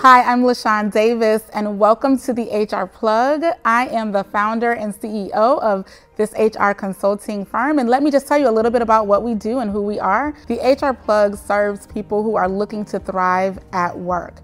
Hi, I'm LaShawn Davis, and welcome to the HR Plug. I am the founder and CEO of this HR consulting firm. And let me just tell you a little bit about what we do and who we are. The HR Plug serves people who are looking to thrive at work.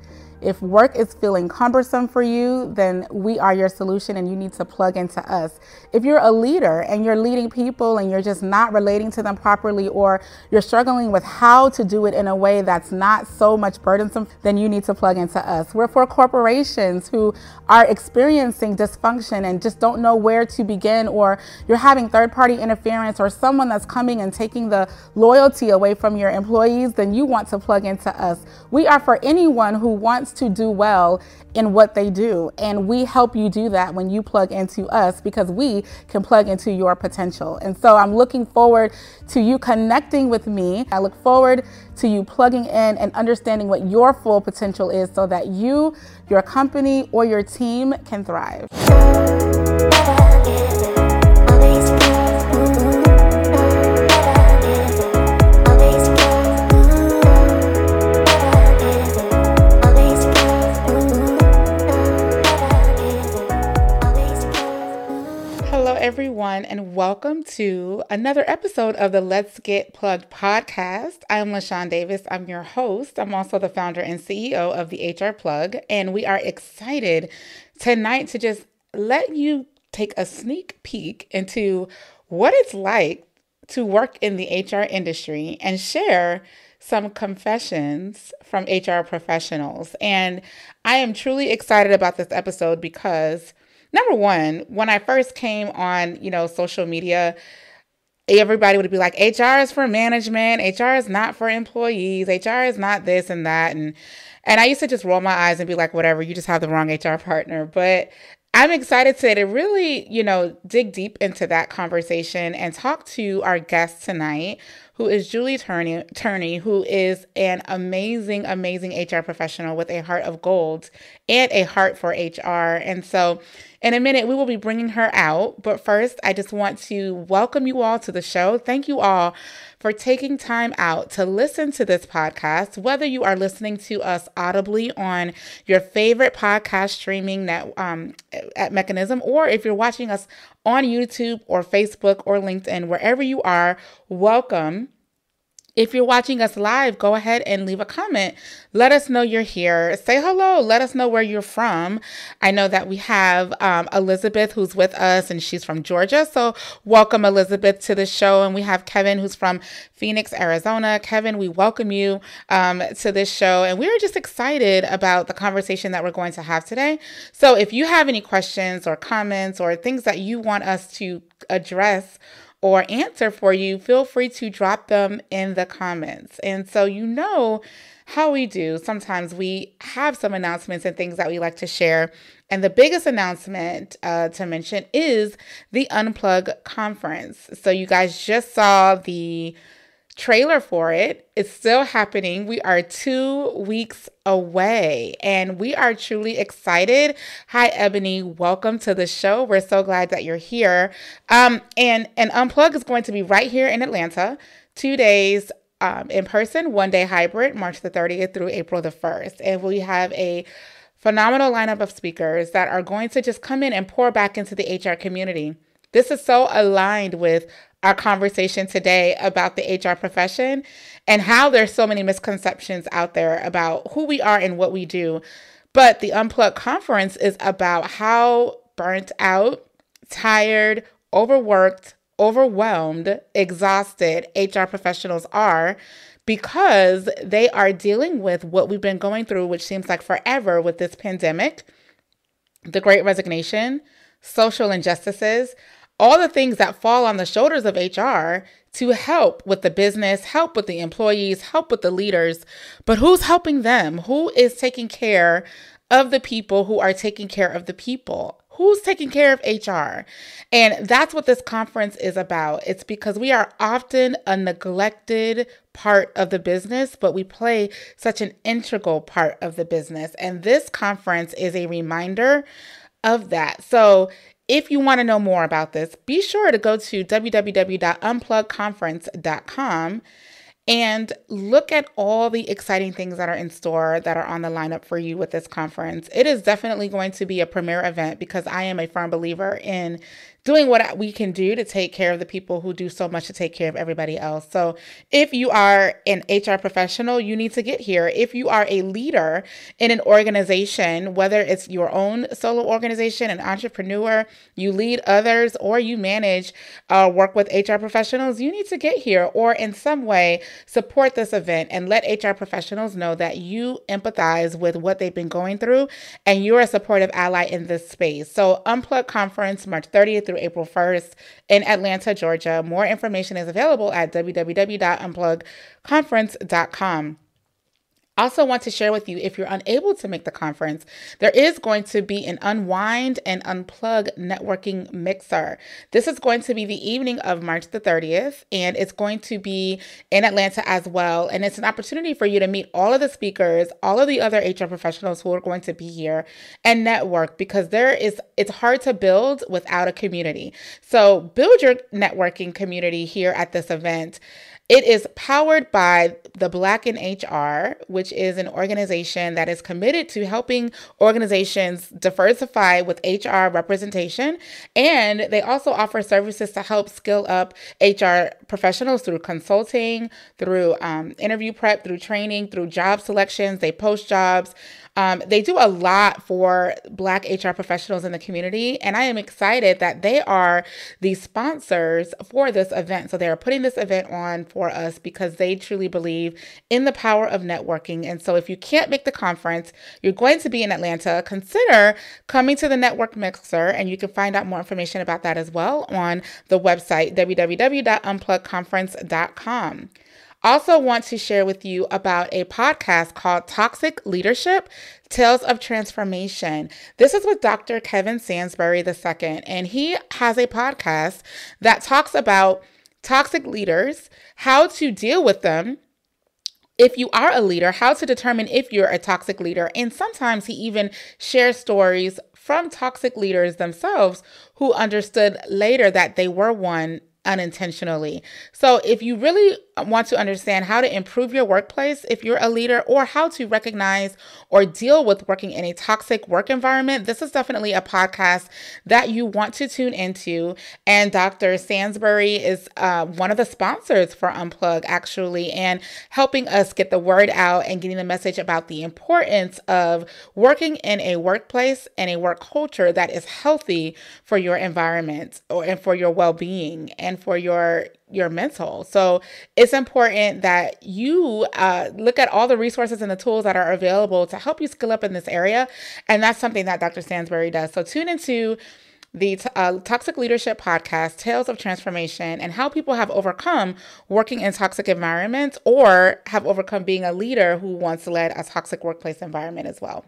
If work is feeling cumbersome for you, then we are your solution and you need to plug into us. If you're a leader and you're leading people and you're just not relating to them properly or you're struggling with how to do it in a way that's not so much burdensome, then you need to plug into us. We're for corporations who are experiencing dysfunction and just don't know where to begin, or you're having third party interference or someone that's coming and taking the loyalty away from your employees, then you want to plug into us. We are for anyone who wants wants to do well in what they do. And we help you do that when you plug into us because we can plug into your potential. And so I'm looking forward to you connecting with me. I look forward to you plugging in and understanding what your full potential is so that you, your company, or your team can thrive. Everyone, and welcome to another episode of the Let's Get Plugged podcast. I'm LaShawn Davis. I'm your host. I'm also the founder and CEO of the HR Plug, and we are excited tonight to just let you take a sneak peek into what it's like to work in the HR industry and share some confessions from HR professionals. And I am truly excited about this episode because number one, when I first came on, you know, social media, everybody would be like, HR is for management, HR is not for employees, HR is not this and that. And and I used to just roll my eyes and be like, whatever, you just have the wrong HR partner. But I'm excited today to really, you know, dig deep into that conversation and talk to our guest tonight, who is Julie Turney, Turney, who is an amazing, amazing HR professional with a heart of gold and a heart for HR. And so in a minute, we will be bringing her out. But first, I just want to welcome you all to the show. Thank you all for taking time out to listen to this podcast, whether you are listening to us audibly on your favorite podcast streaming net, um, at mechanism, or if you're watching us on YouTube or Facebook or LinkedIn, wherever you are, welcome. If you're watching us live, go ahead and leave a comment. Let us know you're here. Say hello. Let us know where you're from. I know that we have um, Elizabeth who's with us and she's from Georgia. So, welcome, Elizabeth, to the show. And we have Kevin who's from Phoenix, Arizona. Kevin, we welcome you um, to this show. And we are just excited about the conversation that we're going to have today. So, if you have any questions or comments or things that you want us to address, or answer for you, feel free to drop them in the comments. And so you know how we do. Sometimes we have some announcements and things that we like to share. And the biggest announcement uh, to mention is the Unplug conference. So you guys just saw the trailer for it. It's still happening. We are two weeks away and we are truly excited. Hi, Ebony. Welcome to the show. We're so glad that you're here. Um, and, and Unplug is going to be right here in Atlanta, two days um, in person, one day hybrid, March the 30th through April the 1st. And we have a phenomenal lineup of speakers that are going to just come in and pour back into the HR community. This is so aligned with our conversation today about the HR profession and how there's so many misconceptions out there about who we are and what we do. But the Unplugged conference is about how burnt out, tired, overworked, overwhelmed, exhausted HR professionals are because they are dealing with what we've been going through, which seems like forever with this pandemic, the great resignation, social injustices, all the things that fall on the shoulders of HR to help with the business, help with the employees, help with the leaders. But who's helping them? Who is taking care of the people who are taking care of the people? Who's taking care of HR? And that's what this conference is about. It's because we are often a neglected part of the business, but we play such an integral part of the business. And this conference is a reminder of that. So if you want to know more about this, be sure to go to www.unplugconference.com and look at all the exciting things that are in store that are on the lineup for you with this conference. It is definitely going to be a premier event because I am a firm believer in doing what we can do to take care of the people who do so much to take care of everybody else. So, if you are an HR professional, you need to get here. If you are a leader in an organization, whether it's your own solo organization, an entrepreneur, you lead others, or you manage uh, work with HR professionals, you need to get here or in some way support this event and let HR professionals know that you empathize with what they've been going through and you're a supportive ally in this space. So, Unplug Conference, March 30th through through April 1st in Atlanta, Georgia. More information is available at www.unplugconference.com. Also, want to share with you if you're unable to make the conference, there is going to be an unwind and unplug networking mixer. This is going to be the evening of March the 30th, and it's going to be in Atlanta as well. And it's an opportunity for you to meet all of the speakers, all of the other HR professionals who are going to be here, and network because there is it's hard to build without a community. So, build your networking community here at this event. It is powered by the Black in HR, which is an organization that is committed to helping organizations diversify with HR representation. And they also offer services to help skill up HR professionals through consulting, through um, interview prep, through training, through job selections. They post jobs. Um, they do a lot for Black HR professionals in the community, and I am excited that they are the sponsors for this event. So they are putting this event on for us because they truly believe in the power of networking. And so if you can't make the conference, you're going to be in Atlanta, consider coming to the Network Mixer, and you can find out more information about that as well on the website www.unplugconference.com. Also, want to share with you about a podcast called Toxic Leadership Tales of Transformation. This is with Dr. Kevin Sansberry II, and he has a podcast that talks about toxic leaders, how to deal with them, if you are a leader, how to determine if you're a toxic leader. And sometimes he even shares stories from toxic leaders themselves who understood later that they were one unintentionally. So, if you really want to understand how to improve your workplace if you're a leader or how to recognize or deal with working in a toxic work environment, this is definitely a podcast that you want to tune into. And Dr. Sansberry is uh, one of the sponsors for Unplug, actually, and helping us get the word out and getting the message about the importance of working in a workplace and a work culture that is healthy for your environment or and for your well-being and for your your mental. So it's important that you uh, look at all the resources and the tools that are available to help you skill up in this area. And that's something that Dr. Sansberry does. So tune into the uh, Toxic Leadership Podcast, Tales of Transformation, and how people have overcome working in toxic environments or have overcome being a leader who once led a toxic workplace environment as well.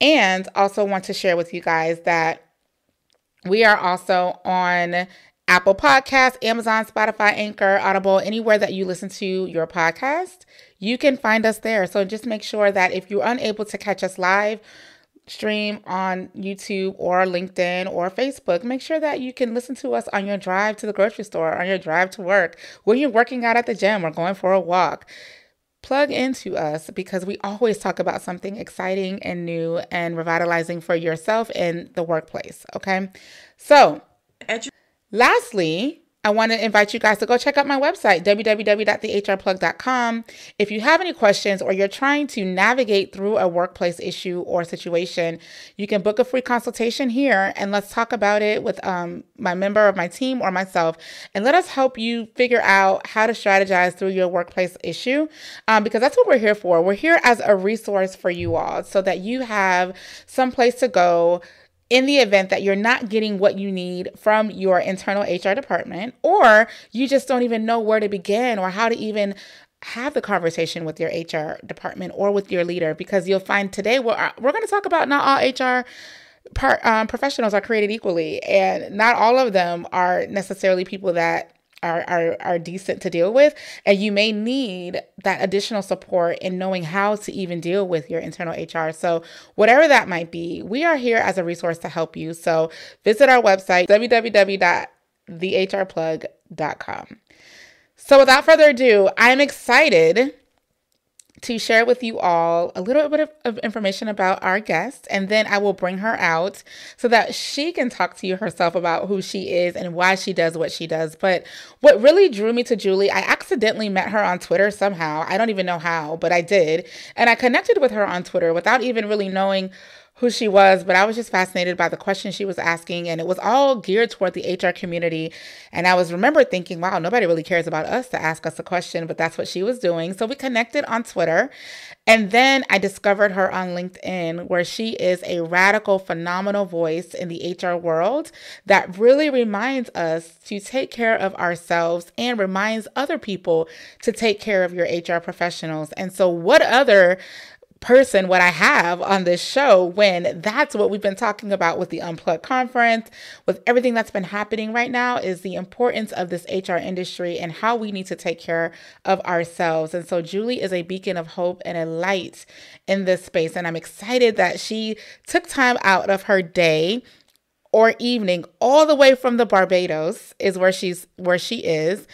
And also want to share with you guys that we are also on Apple Podcasts, Amazon, Spotify, Anchor, Audible, anywhere that you listen to your podcast, you can find us there. So just make sure that if you're unable to catch us live, stream on YouTube or LinkedIn or Facebook, make sure that you can listen to us on your drive to the grocery store, on your drive to work, when you're working out at the gym or going for a walk. Plug into us because we always talk about something exciting and new and revitalizing for yourself in the workplace. Okay. So, Edu- Lastly, I want to invite you guys to go check out my website, www.thehrplug.com. If you have any questions or you're trying to navigate through a workplace issue or situation, you can book a free consultation here and let's talk about it with um, my member of my team or myself. And let us help you figure out how to strategize through your workplace issue um, because that's what we're here for. We're here as a resource for you all so that you have some place to go in the event that you're not getting what you need from your internal HR department, or you just don't even know where to begin or how to even have the conversation with your HR department or with your leader, because you'll find today we're, uh, we're going to talk about not all HR part, um, professionals are created equally, and not all of them are necessarily people that are, are are decent to deal with and you may need that additional support in knowing how to even deal with your internal HR. So whatever that might be, we are here as a resource to help you. So visit our website www.thehrplug.com. So, without further ado, I'm excited to share with you all a little bit of, of, information about our guest, and then I will bring her out so that she can talk to you herself about who she is and why she does what she does. But what really drew me to Julie, I accidentally met her on Twitter somehow. I don't even know how, but I did. And I connected with her on Twitter without even really knowing who she was, but I was just fascinated by the questions she was asking. And it was all geared toward the HR community. And I was remember thinking, wow, nobody really cares about us to ask us a question, but that's what she was doing. So we connected on Twitter. And then I discovered her on LinkedIn, where she is a radical, phenomenal voice in the HR world that really reminds us to take care of ourselves and reminds other people to take care of your HR professionals. And so, what other person what I have on this show when that's what we've been talking about with the Unplugged conference, with everything that's been happening right now, is the importance of this HR industry and how we need to take care of ourselves. And so Julie is a beacon of hope and a light in this space. And I'm excited that she took time out of her day or evening all the way from the Barbados is where she's where she is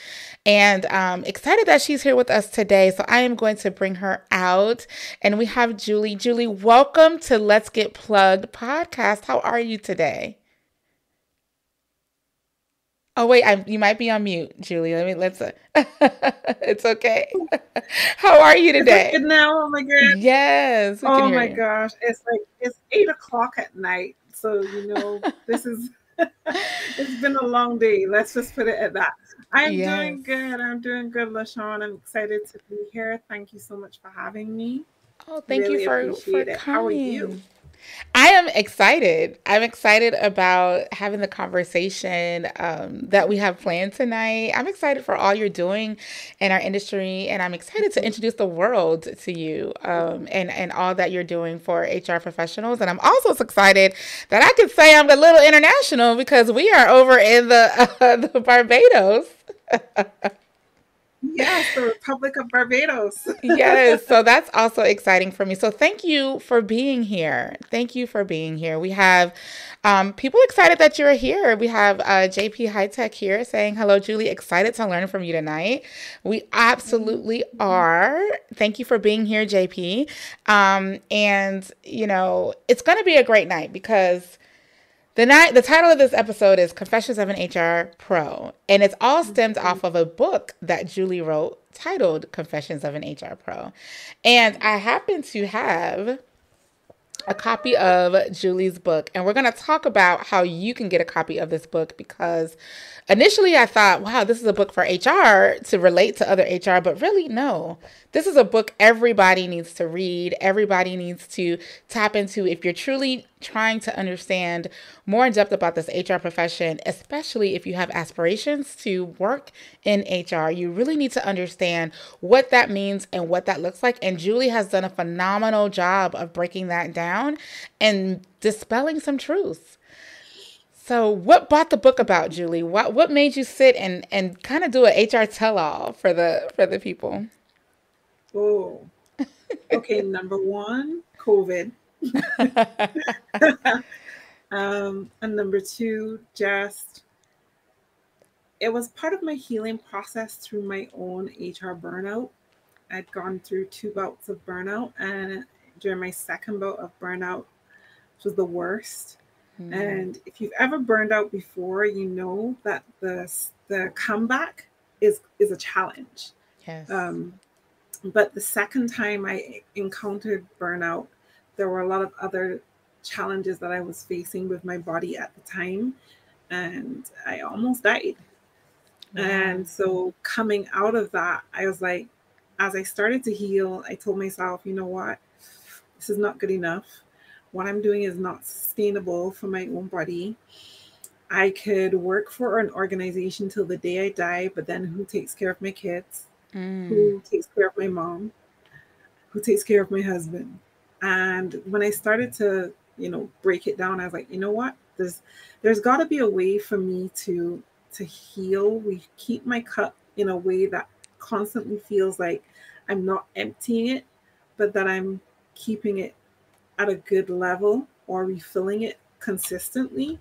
and um, excited that she's here with us today. So I am going to bring her out, and we have Julie. Julie, welcome to Let's Get Plugged podcast. How are you today? Oh wait, I'm, you might be on mute, Julie. Let me let's. Uh, it's okay. How are you today? good now. Oh my god. Yes. Oh my you. gosh, it's like it's eight o'clock at night. So you know this is. it's been a long day. Let's just put it at that. I'm yes. doing good. I'm doing good, LaShawn. I'm excited to be here. Thank you so much for having me. Oh, thank really you for, for coming. How are you? I am excited. I'm excited about having the conversation um, that we have planned tonight. I'm excited for all you're doing in our industry, and I'm excited to introduce the world to you um, and and all that you're doing for HR professionals. And I'm also excited that I can say I'm a little international because we are over in the uh, the Barbados. yes, the Republic of Barbados. yes, so that's also exciting for me. So thank you for being here. Thank you for being here. We have um, people excited that you're here. We have uh, JP High Tech here saying, Hello, Julie. Excited to learn from you tonight. We absolutely are. Thank you for being here, JP. Um, and, you know, it's going to be a great night because the night the title of this episode is Confessions of an HR Pro, and it's all stemmed off of a book that Julie wrote titled Confessions of an HR Pro. And I happen to have a copy of Julie's book, and we're going to talk about how you can get a copy of this book because initially I thought, wow, this is a book for HR to relate to other HR, but really, no. This is a book everybody needs to read, everybody needs to tap into if you're truly trying to understand more in depth about this HR profession, especially if you have aspirations to work in HR. You really need to understand what that means and what that looks like. And Julie has done a phenomenal job of breaking that down and dispelling some truths. So, what brought the book about, Julie? What what made you sit and and kind of do an HR tell all for the for the people? Oh, okay. number one, COVID. um, and number two, just it was part of my healing process through my own HR burnout. I'd gone through two bouts of burnout, and during my second bout of burnout, which was the worst Mm. And if you've ever burned out before, you know that the the comeback is is a challenge. Yes. Um, but the second time I encountered burnout, there were a lot of other challenges that I was facing with my body at the time, and I almost died. And so coming out of that, I was like, as I started to heal, I told myself, you know what, this is not good enough what I'm doing is not sustainable for my own body. I could work for an organization till the day I die, but then who takes care of my kids? Mm. Who takes care of my mom? Who takes care of my husband? And when I started to, you know, break it down, I was like, you know what? There's there's got to be a way for me to to heal. We keep my cup in a way that constantly feels like I'm not emptying it, but that I'm keeping it at a good level or refilling it consistently.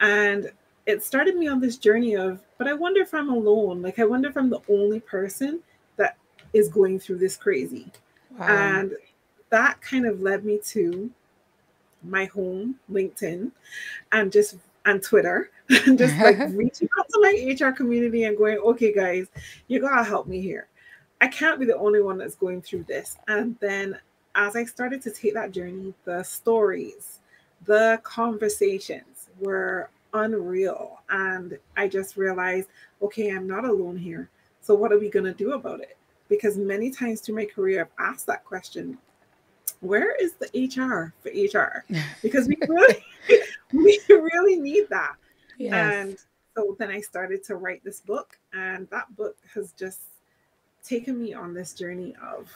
And it started me on this journey of but I wonder if I'm alone. Like, I wonder if I'm the only person that is going through this crazy. Wow. And that kind of led me to my home, LinkedIn, and just and Twitter, and just like reaching out to my HR community and going, okay, guys, you gotta help me here. I can't be the only one that's going through this. And then as I started to take that journey, the stories, the conversations were unreal. And I just realized, okay, I'm not alone here. So, what are we going to do about it? Because many times through my career, I've asked that question where is the HR for HR? Because we really, we really need that. Yes. And so then I started to write this book, and that book has just taken me on this journey of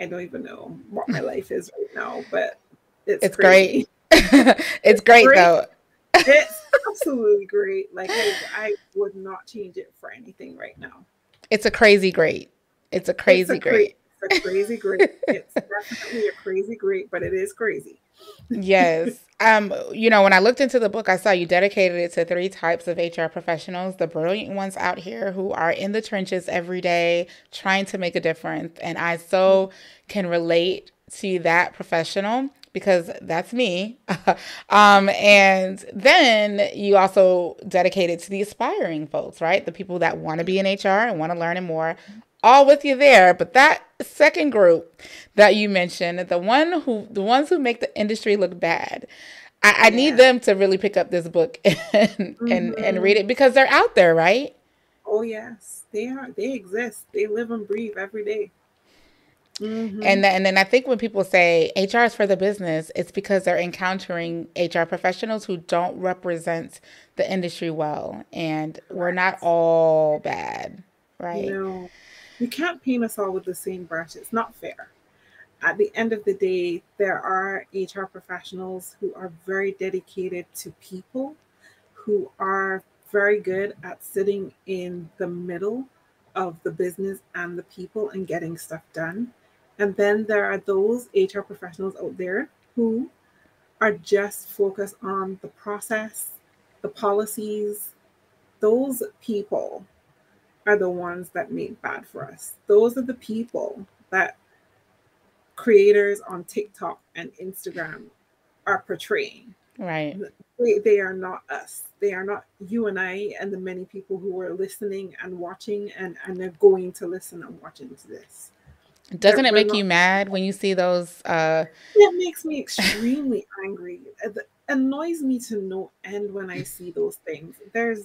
I don't even know what my life is right now, but it's, it's great. it's, it's great, great, though. it's absolutely great. Like I, I, would not change it for anything right now. It's a crazy great. It's a crazy it's a great. great. It's a crazy great. It's definitely a crazy great, but it is crazy. Yes. Um, you know, when I looked into the book, I saw you dedicated it to three types of HR professionals, the brilliant ones out here who are in the trenches every day trying to make a difference. And I so can relate to that professional because that's me. um, and then you also dedicated to the aspiring folks, right? The people that want to be in HR and want to learn more all with you there. But that second group that you mentioned, the one who the ones who make the industry look bad. I, I yeah. need them to really pick up this book and mm-hmm. and and read it because they're out there, right? Oh yes, they are. They exist. They live and breathe every day. Mm-hmm. And then, and then I think when people say HR is for the business, it's because they're encountering HR professionals who don't represent the industry well, and we're not all bad, right? No, you can't paint us all with the same brush. It's not fair. At the end of the day, there are HR professionals who are very dedicated to people, who are very good at sitting in the middle of the business and the people and getting stuff done. And then there are those HR professionals out there who are just focused on the process, the policies. Those people are the ones that make bad for us. Those are the people that creators on TikTok and Instagram are portraying. Right. They, they are not us. They are not you and I and the many people who are listening and watching and, and they're going to listen and watch into this. Doesn't it make you mad when you see those? Uh... It makes me extremely angry. It annoys me to no end when I see those things. There's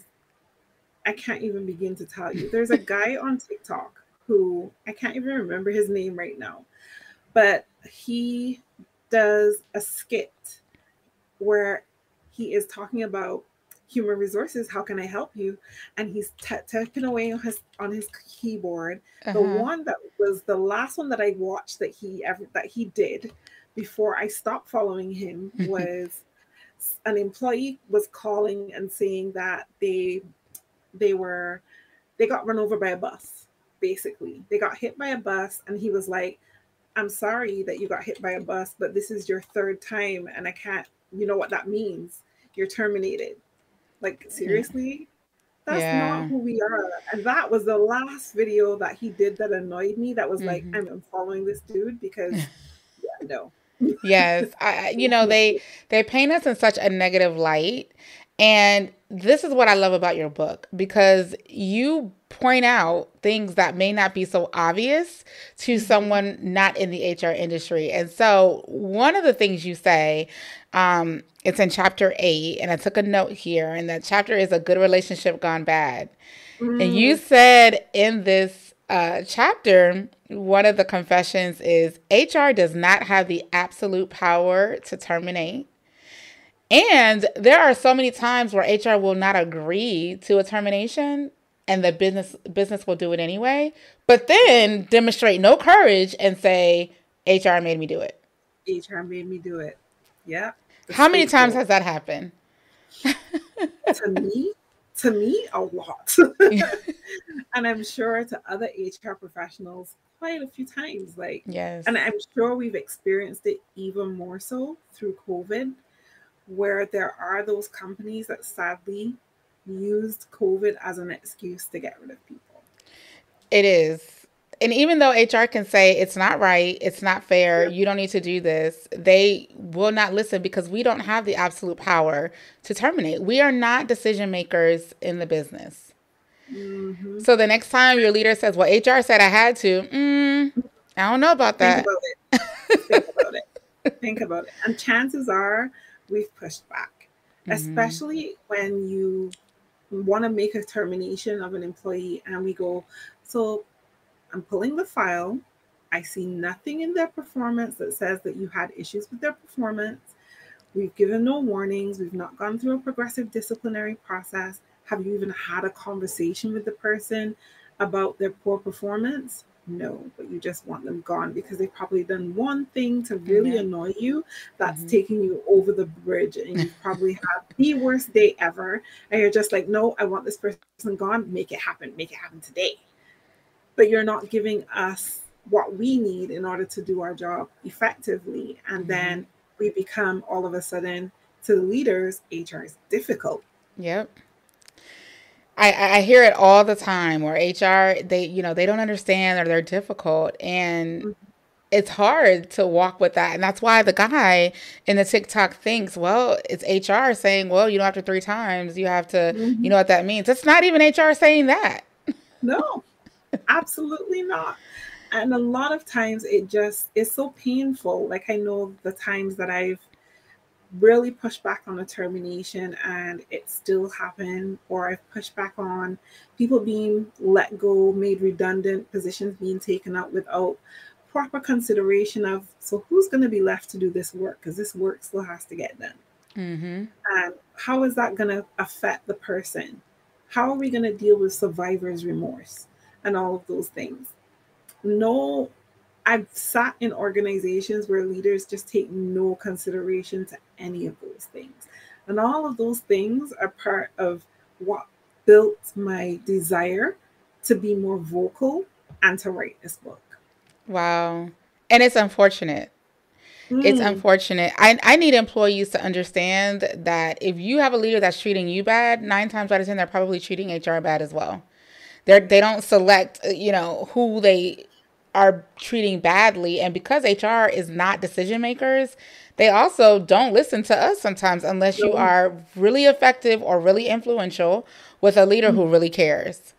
I can't even begin to tell you. There's a guy on TikTok who I can't even remember his name right now, but he does a skit where he is talking about human resources how can i help you and he's t- typing away on his on his keyboard uh-huh. the one that was the last one that i watched that he ever that he did before i stopped following him was an employee was calling and saying that they they were they got run over by a bus basically. They got hit by a bus and he was like i'm sorry that you got hit by a bus but this is your third time and i can't you know what that means? You're terminated. Like seriously? That's yeah. not who we are. And that was the last video that he did that annoyed me that was mm-hmm. like i'm following this dude because yeah no. Yes. I, you know they they paint us in such a negative light and this is what I love about your book because you point out things that may not be so obvious to mm-hmm. someone not in the HR industry. And so, one of the things you say, um, it's in chapter eight, and I took a note here, and that chapter is a good relationship gone bad. Mm. And you mm-hmm. said in this uh, chapter, one of the confessions is HR does not have the absolute power to terminate. And there are so many times where HR will not agree to a termination and the business business will do it anyway, but then demonstrate no courage and say HR made me do it. HR made me do it. Yeah. How many times has that happened? to me, to me, a lot. and I'm sure to other HR professionals quite a few times. Like, yes. And I'm sure we've experienced it even more so through COVID where there are those companies that sadly used COVID as an excuse to get rid of people. It is. And even though HR can say it's not right, it's not fair, you don't need to do this, they will not listen because we don't have the absolute power to terminate. We are not decision makers in the business. Mm-hmm. So the next time your leader says, Well, HR said I had to, mm, I don't know about that. Think about it. Think about it. Think about it. And chances are we've pushed back, mm-hmm. especially when you want to make a termination of an employee and we go, So I'm pulling the file. I see nothing in their performance that says that you had issues with their performance. We've given no warnings. We've not gone through a progressive disciplinary process. Have you even had a conversation with the person about their poor performance? No, but you just want them gone because they've probably done one thing to really mm-hmm. annoy you that's mm-hmm. taking you over the bridge, and you probably have the worst day ever. And you're just like, no, I want this person gone. Make it happen. Make it happen today. But you're not giving us what we need in order to do our job effectively. And mm-hmm. then we become all of a sudden to the leaders, HR is difficult. Yep. I, I hear it all the time where HR they you know they don't understand or they're difficult and mm-hmm. it's hard to walk with that and that's why the guy in the TikTok thinks well it's HR saying well you know after three times you have to mm-hmm. you know what that means it's not even HR saying that no absolutely not and a lot of times it just is so painful like I know the times that I've really pushed back on a termination and it still happened, or I've pushed back on people being let go, made redundant, positions being taken out without proper consideration of so who's going to be left to do this work because this work still has to get done. Mm-hmm. And how is that going to affect the person? How are we going to deal with survivor's remorse and all of those things? No I've sat in organizations where leaders just take no consideration to any of those things. And all of those things are part of what built my desire to be more vocal and to write this book. Wow. And it's unfortunate. Mm. It's unfortunate. I, I need employees to understand that if you have a leader that's treating you bad, nine times out of 10, they're probably treating HR bad as well. They're, they don't select, you know, who they are treating badly. And because HR is not decision makers, they also don't listen to us sometimes unless you are really effective or really influential with a leader who really cares.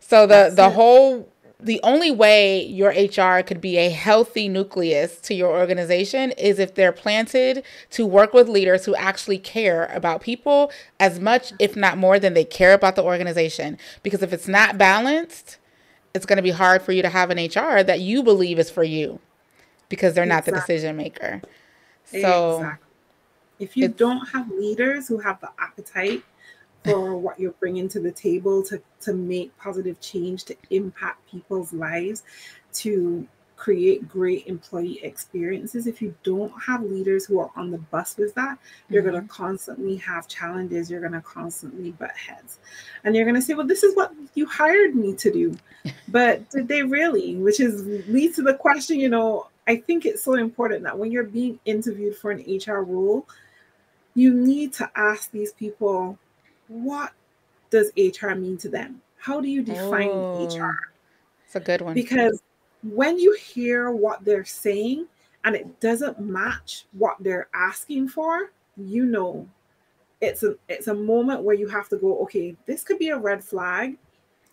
So the the whole the only way your HR could be a healthy nucleus to your organization is if they're planted to work with leaders who actually care about people as much, if not more, than they care about the organization. Because if it's not balanced, it's going to be hard for you to have an HR that you believe is for you because they're not the decision maker. So exactly. if you don't have leaders who have the appetite for what you're bringing to the table to to make positive change to impact people's lives to create great employee experiences. If you don't have leaders who are on the bus with that, you're mm-hmm. going to constantly have challenges. You're going to constantly butt heads. And you're going to say, well, this is what you hired me to do. but did they really? Which is leads to the question, you know, I think it's so important that when you're being interviewed for an HR role, you need to ask these people, what does HR mean to them? How do you define oh, HR? It's a good one. Because when you hear what they're saying and it doesn't match what they're asking for, you know it's a it's a moment where you have to go, okay, this could be a red flag.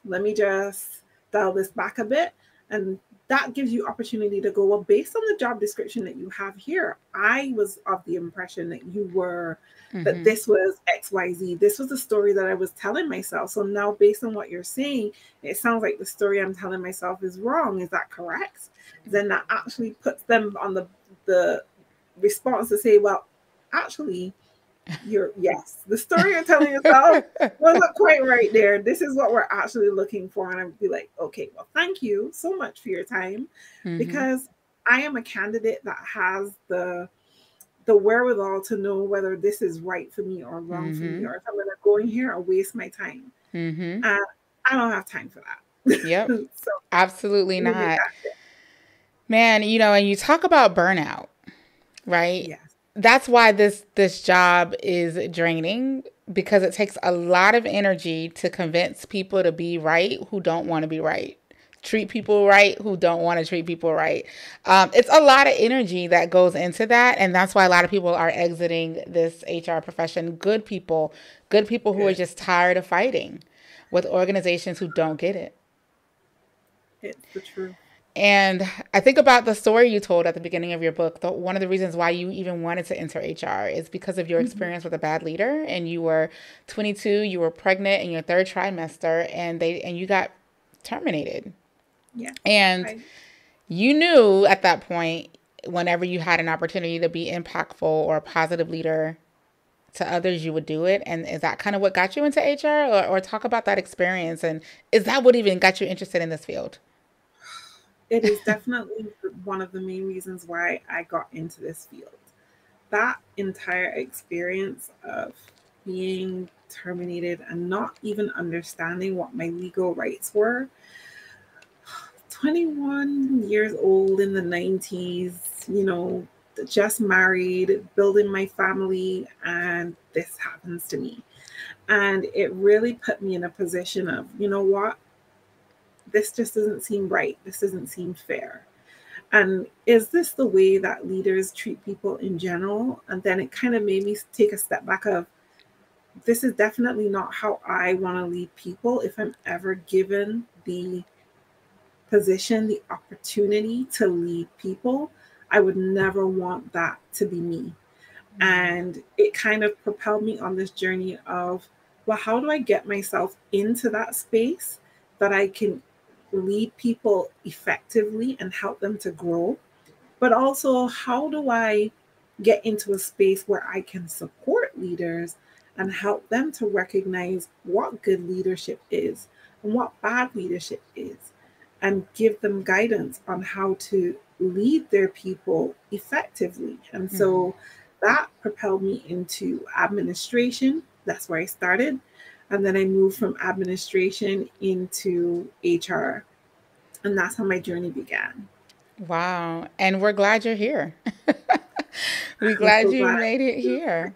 Let me just dial this back a bit and that gives you opportunity to go well based on the job description that you have here i was of the impression that you were mm-hmm. that this was xyz this was the story that i was telling myself. So now based on what you're saying it sounds like the story i'm telling myself is wrong. Is that correct? Then that actually puts them on the the response to say well actually you're yes, the story you're telling yourself wasn't quite right there. This is what we're actually looking for. And I'd be like, okay, well, thank you so much for your time. Mm-hmm. Because I am a candidate that has the the wherewithal to know whether this is right for me or wrong mm-hmm. for me, mm-hmm. or if I'm gonna go in here or waste my time. Mm-hmm. Uh, I don't have time for that. Yep. so absolutely not. Man, you know, and you talk about burnout, right? Yeah that's why this this job is draining because it takes a lot of energy to convince people to be right who don't want to be right treat people right who don't want to treat people right. Um, it's a lot of energy that goes into that. And that's why a lot of people are exiting this HR profession. Good people, good people who are just tired of fighting with organizations who don't get it. It's the truth. And I think about the story you told at the beginning of your book. The, one of the reasons why you even wanted to enter HR is because of your mm-hmm. experience with a bad leader. And you were 22, you were pregnant in your third trimester, and they and you got terminated. Yeah. And I... you knew at that point, whenever you had an opportunity to be impactful or a positive leader to others, you would do it. And is that kind of what got you into HR? Or, or talk about that experience? And is that what even got you interested in this field? It is definitely one of the main reasons why I got into this field. That entire experience of being terminated and not even understanding what my legal rights were 21 years old in the 90s, you know, just married, building my family, and this happens to me. And it really put me in a position of, you know what? This just doesn't seem right. This doesn't seem fair. And is this the way that leaders treat people in general? And then it kind of made me take a step back of, this is definitely not how I want to lead people if I'm ever given the position, the opportunity to lead people, I would never want that to be me. Mm-hmm. And it kind of propelled me on this journey of, well, how do I get myself into that space that I can lead people effectively and help them to grow? But also, how do I get into a space where I can support leaders and help them to recognize what good leadership is and what bad leadership is? and give them guidance on how to lead their people effectively. And so mm-hmm. that propelled me into administration. That's where I started. And then I moved from administration into HR. And that's how my journey began. Wow. And we're glad you're here. we're glad so you glad made it here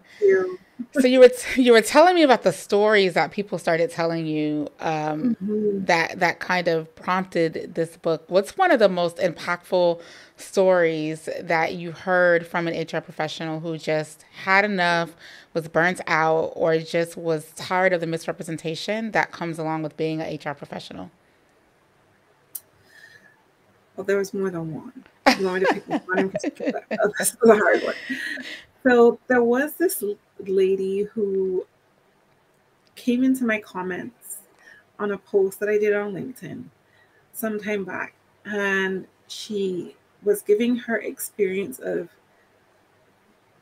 so you were t- you were telling me about the stories that people started telling you um, mm-hmm. that that kind of prompted this book. What's one of the most impactful stories that you heard from an HR professional who just had enough, was burnt out, or just was tired of the misrepresentation that comes along with being an HR professional? Well, there was more than one. You want me to pick one? That's the hard one. So there was this lady who came into my comments on a post that I did on LinkedIn some time back, and she was giving her experience of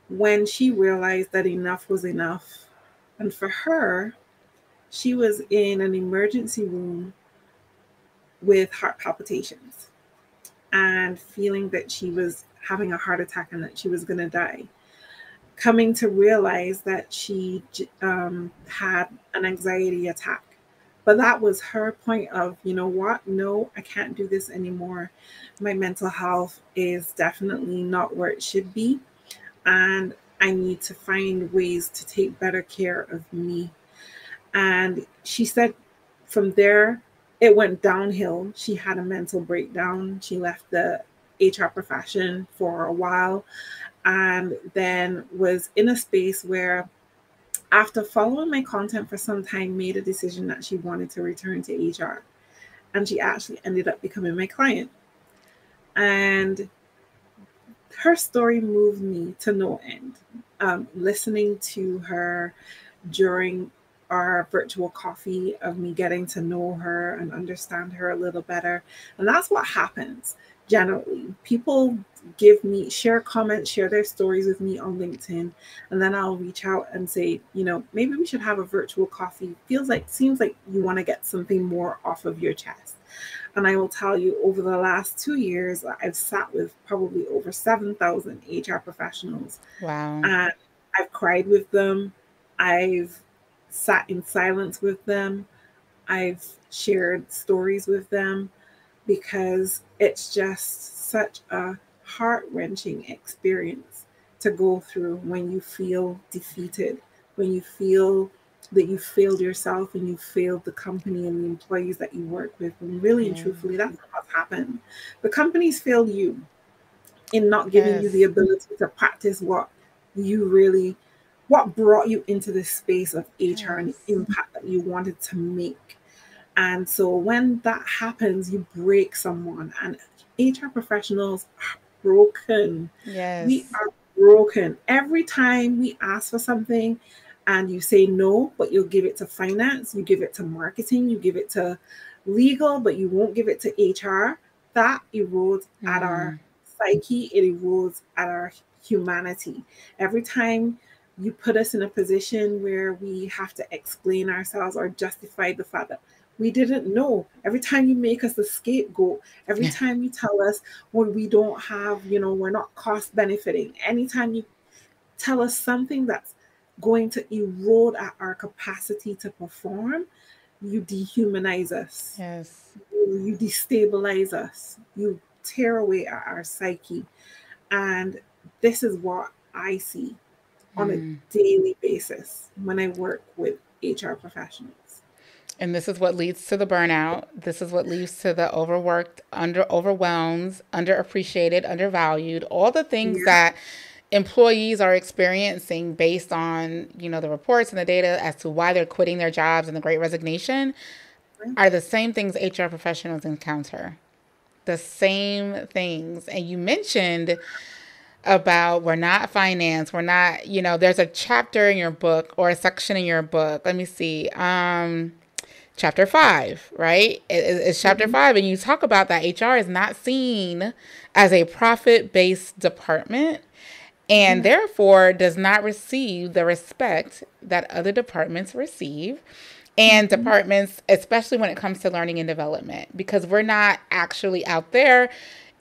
when she realized that enough was enough. And for her, she was in an emergency room with heart palpitations and feeling that she was having a heart attack and that she was going to die coming to realize that she um, had an anxiety attack. But that was her point of, you know what? No, I can't do this anymore. My mental health is definitely not where it should be. And I need to find ways to take better care of me. And she said from there, it went downhill. She had a mental breakdown. She left the HR profession for a while and then was in a space where after following my content for some time made a decision that she wanted to return to hr and she actually ended up becoming my client and her story moved me to no end. Um, listening to her during our virtual coffee of me getting to know her and understand her a little better. And that's what happens generally. People give me share comments share their stories with me on linkedin and then i'll reach out and say you know maybe we should have a virtual coffee. Feels like seems like you want to get something more off of your chest and i will tell you over the last two years i've sat with probably over 7000 hr professionals. Wow. And i've cried with them. I've sat in silence with them. I've shared stories with them because it's just such a heart wrenching experience to go through when you feel defeated, when you feel that you failed yourself and you failed the company and the employees that you work with. And really and truthfully, that's what's happened. The companies failed you in not giving yes. you the ability to practice what you really what brought you into this space of HR yes. and impact that you wanted to make. And so when that happens, you break someone, and HR professionals are broken. Yes. We are broken. Every time we ask for something and you say no, but you'll give it to finance, you give it to marketing, you give it to legal, but you won't give it to HR, that erodes mm. at our mm. psyche, it erodes at our humanity. Every time you put us in a position where we have to explain ourselves or justify the fact that we didn't know. Every time you make us a scapegoat, every yeah. time you tell us when we don't have, you know, we're not cost benefiting, anytime you tell us something that's going to erode at our capacity to perform, you dehumanize us. Yes. You, you destabilize us. You tear away at our psyche. And this is what I see on a hmm. daily basis when I work with HR professionals. And this is what leads to the burnout. This is what leads to the overworked, under overwhelmed, underappreciated, undervalued, all the things yeah. that employees are experiencing based on, you know, the reports and the data as to why they're quitting their jobs and the great resignation are the same things HR professionals encounter. The same things. And you mentioned about we're not finance we're not you know there's a chapter in your book or a section in your book let me see um chapter five right it, it's chapter mm-hmm. five and you talk about that hr is not seen as a profit-based department and therefore does not receive the respect that other departments receive and mm-hmm. departments especially when it comes to learning and development because we're not actually out there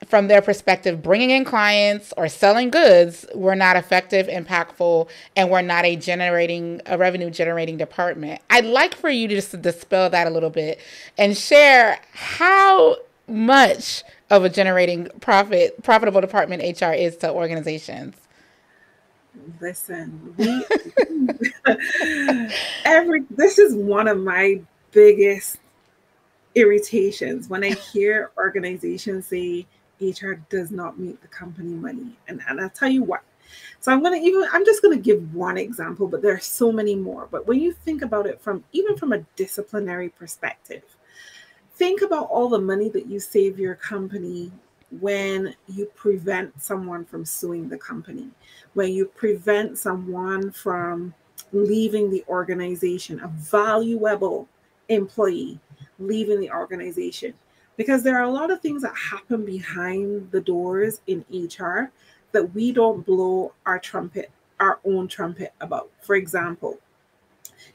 from their perspective, bringing in clients or selling goods we're not effective, impactful, and we're not a generating a revenue generating department. I'd like for you to just dispel that a little bit and share how much of a generating profit profitable department HR is to organizations. Listen, we every this is one of my biggest irritations when I hear organizations say HR does not make the company money. And, and I'll tell you what. So I'm gonna even I'm just gonna give one example, but there are so many more. But when you think about it from even from a disciplinary perspective, think about all the money that you save your company when you prevent someone from suing the company, when you prevent someone from leaving the organization, a valuable employee leaving the organization because there are a lot of things that happen behind the doors in HR that we don't blow our trumpet, our own trumpet about. For example,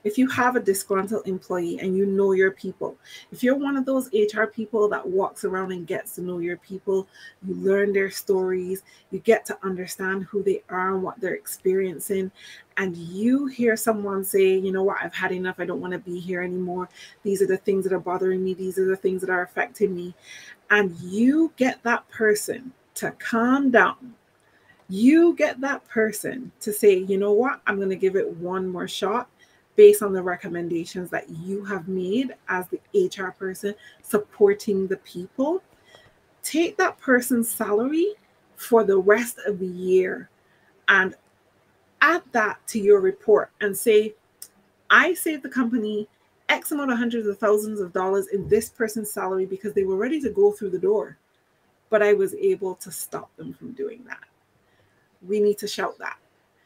if you have a disgruntled employee and you know your people, if you're one of those HR people that walks around and gets to know your people, you learn their stories, you get to understand who they are and what they're experiencing, and you hear someone say, you know what, I've had enough, I don't want to be here anymore. These are the things that are bothering me, these are the things that are affecting me. And you get that person to calm down. You get that person to say, you know what, I'm going to give it one more shot based on the recommendations that you have made as the HR person supporting the people. Take that person's salary for the rest of the year and add that to your report and say, I saved the company X amount of hundreds of thousands of dollars in this person's salary because they were ready to go through the door, but I was able to stop them from doing that. We need to shout that.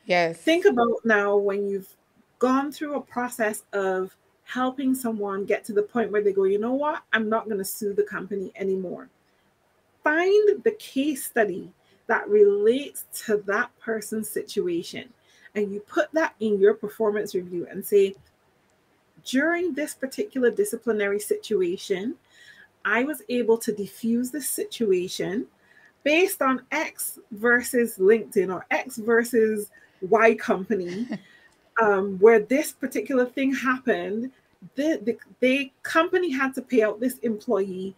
Yes. Think about now when you've gone through a process of helping someone get to the point where they go, you know what, I'm not going to sue the company anymore. Find the case study that relates to that person's situation and you put that in your performance review and say, during this particular disciplinary situation, I was able to diffuse the situation based on X versus LinkedIn or X versus Y company. um, where this particular thing happened, the, the, the company had to pay out this employee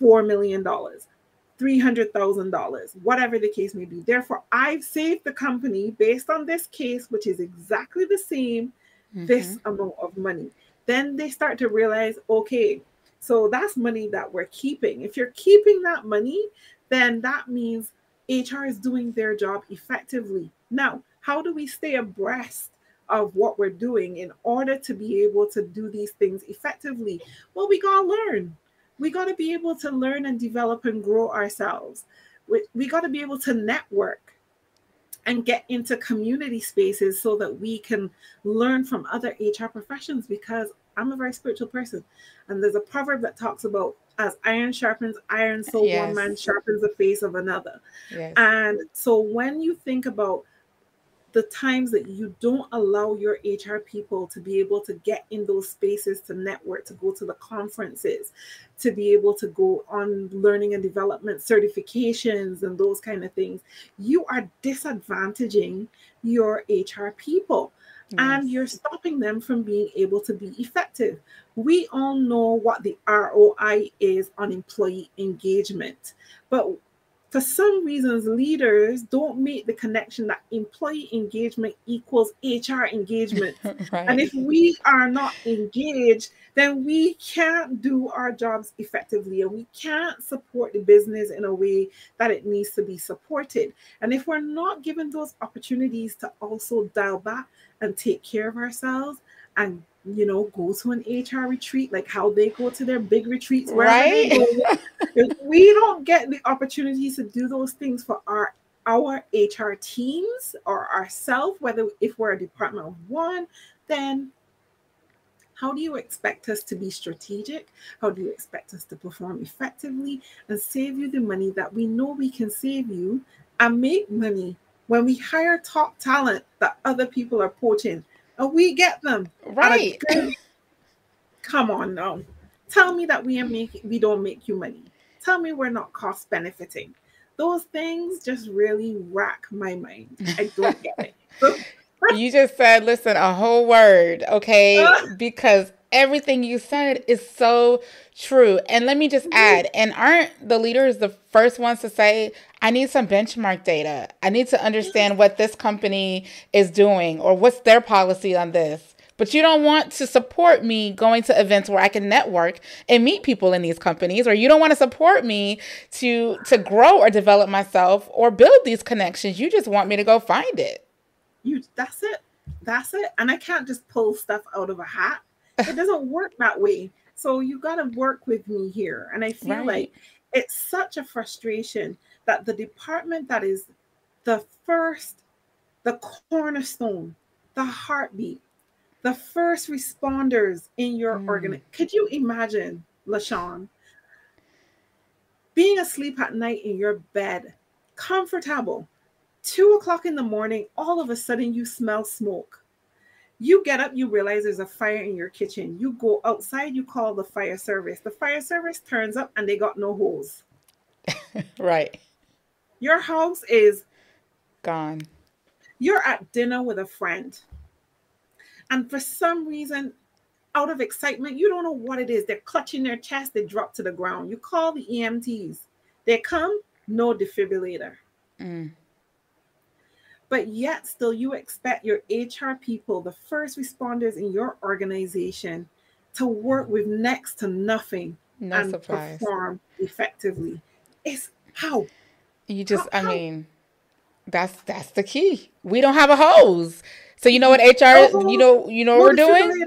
$4 million, $300,000, whatever the case may be. Therefore, I've saved the company based on this case, which is exactly the same, mm-hmm. this amount of money. Then they start to realize, okay, so that's money that we're keeping. If you're keeping that money, then that means HR is doing their job effectively. Now, how do we stay abreast of what we're doing in order to be able to do these things effectively? Well, we got to learn. We got to be able to learn and develop and grow ourselves. We, we got to be able to network and get into community spaces so that we can learn from other HR professions because I'm a very spiritual person. And there's a proverb that talks about as iron sharpens iron, so yes. one man sharpens the face of another. Yes. And so when you think about the times that you don't allow your HR people to be able to get in those spaces to network, to go to the conferences, to be able to go on learning and development certifications and those kind of things, you are disadvantaging your HR people. Yes. And you're stopping them from being able to be effective. We all know what the ROI is on employee engagement, but for some reasons, leaders don't make the connection that employee engagement equals HR engagement. right. And if we are not engaged, then we can't do our jobs effectively and we can't support the business in a way that it needs to be supported. And if we're not given those opportunities to also dial back and take care of ourselves and you know, go to an HR retreat, like how they go to their big retreats, right? we don't get the opportunities to do those things for our our HR teams or ourselves, whether if we're a department of one, then how do you expect us to be strategic? How do you expect us to perform effectively and save you the money that we know we can save you and make money when we hire top talent that other people are poaching? And we get them. Right. Come on now. Tell me that we are making we don't make you money. Tell me we're not cost benefiting. Those things just really rack my mind. I don't get it. you just said, listen, a whole word, okay? Uh. because everything you said is so true. And let me just mm-hmm. add, and aren't the leaders the first ones to say, I need some benchmark data. I need to understand what this company is doing or what's their policy on this. But you don't want to support me going to events where I can network and meet people in these companies, or you don't want to support me to to grow or develop myself or build these connections. You just want me to go find it. You that's it. That's it. And I can't just pull stuff out of a hat. It doesn't work that way. So you got to work with me here. And I feel right. like it's such a frustration that the department that is the first, the cornerstone, the heartbeat, the first responders in your mm. organ. Could you imagine, LaShawn, being asleep at night in your bed, comfortable, two o'clock in the morning, all of a sudden you smell smoke. You get up, you realize there's a fire in your kitchen. You go outside, you call the fire service. The fire service turns up and they got no hose. right. Your house is gone. You're at dinner with a friend. And for some reason, out of excitement, you don't know what it is. They're clutching their chest, they drop to the ground. You call the EMTs. They come, no defibrillator. Mm. But yet, still, you expect your HR people, the first responders in your organization, to work with next to nothing no and surprise. perform effectively. It's how you just, I mean, that's that's the key. We don't have a hose. So you know what HR, you oh, know, you know what we're doing?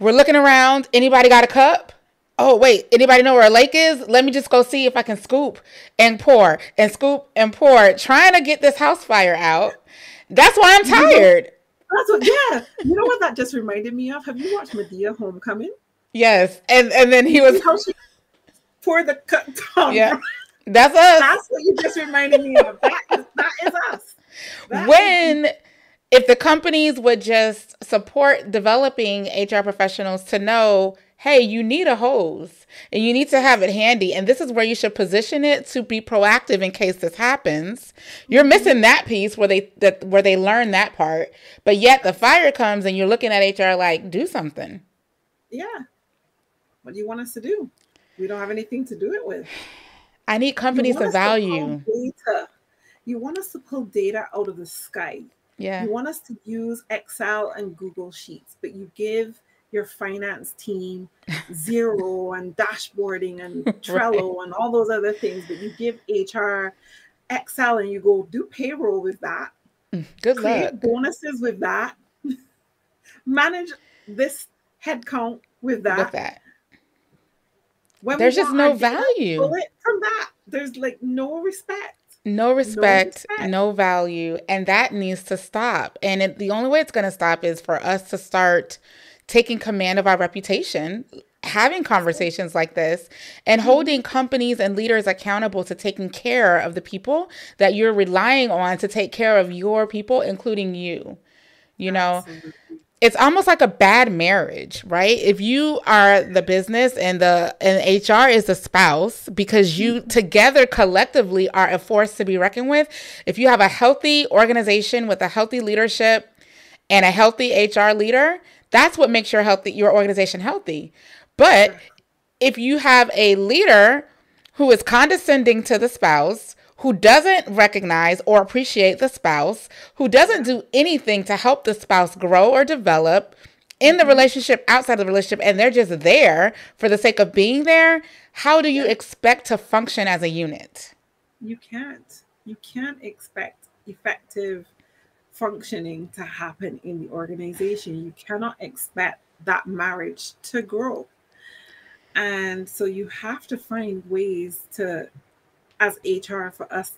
We're looking around. Anybody got a cup? Oh wait, anybody know where a lake is? Let me just go see if I can scoop and pour and scoop and pour, trying to get this house fire out. That's why I'm tired. That's what, yeah. You know what that just reminded me of? Have you watched Madea Homecoming? Yes, and and then he was how she poured the cup. Yeah. That's us. That's what you just reminded me of. That is, that is us. That when, is- if the companies would just support developing HR professionals to know, hey, you need a hose and you need to have it handy. And this is where you should position it to be proactive in case this happens. You're mm-hmm. missing that piece where they that where they learn that part. But yet the fire comes and you're looking at HR like, do something. Yeah. What do you want us to do? We don't have anything to do it with. I need companies to value. To data. You want us to pull data out of the sky. Yeah. You want us to use Excel and Google Sheets, but you give your finance team zero and dashboarding and Trello right. and all those other things, but you give HR Excel and you go do payroll with that. Mm, good luck. Bonuses with that. Manage this headcount with that. With that. When There's just no value. From that, there's like no respect. No respect, no respect, no value, and that needs to stop. And it, the only way it's going to stop is for us to start taking command of our reputation, having conversations like this, and mm-hmm. holding companies and leaders accountable to taking care of the people that you're relying on to take care of your people, including you. You know, Absolutely it's almost like a bad marriage, right? If you are the business and the and HR is the spouse because you mm-hmm. together collectively are a force to be reckoned with. If you have a healthy organization with a healthy leadership and a healthy HR leader, that's what makes your healthy your organization healthy. But if you have a leader who is condescending to the spouse, who doesn't recognize or appreciate the spouse, who doesn't do anything to help the spouse grow or develop in the mm-hmm. relationship, outside of the relationship, and they're just there for the sake of being there, how do you expect to function as a unit? You can't. You can't expect effective functioning to happen in the organization. You cannot expect that marriage to grow. And so you have to find ways to as HR for us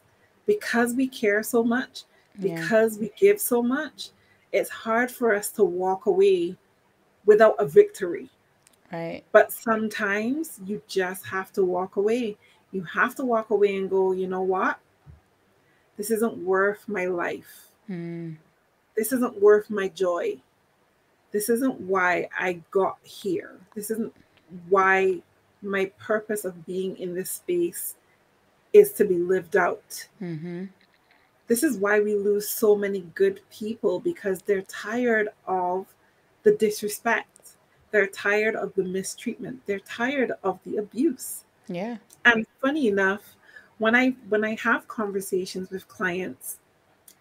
because we care so much, because yeah. we give so much, it's hard for us to walk away without a victory. Right. But sometimes you just have to walk away. You have to walk away and go, you know what? This isn't worth my life. Mm. This isn't worth my joy. This isn't why I got here. This isn't why my purpose of being in this space is to be lived out. Mm-hmm. This is why we lose so many good people because they're tired of the disrespect. They're tired of the mistreatment. They're tired of the abuse. Yeah. And funny enough, when I when I have conversations with clients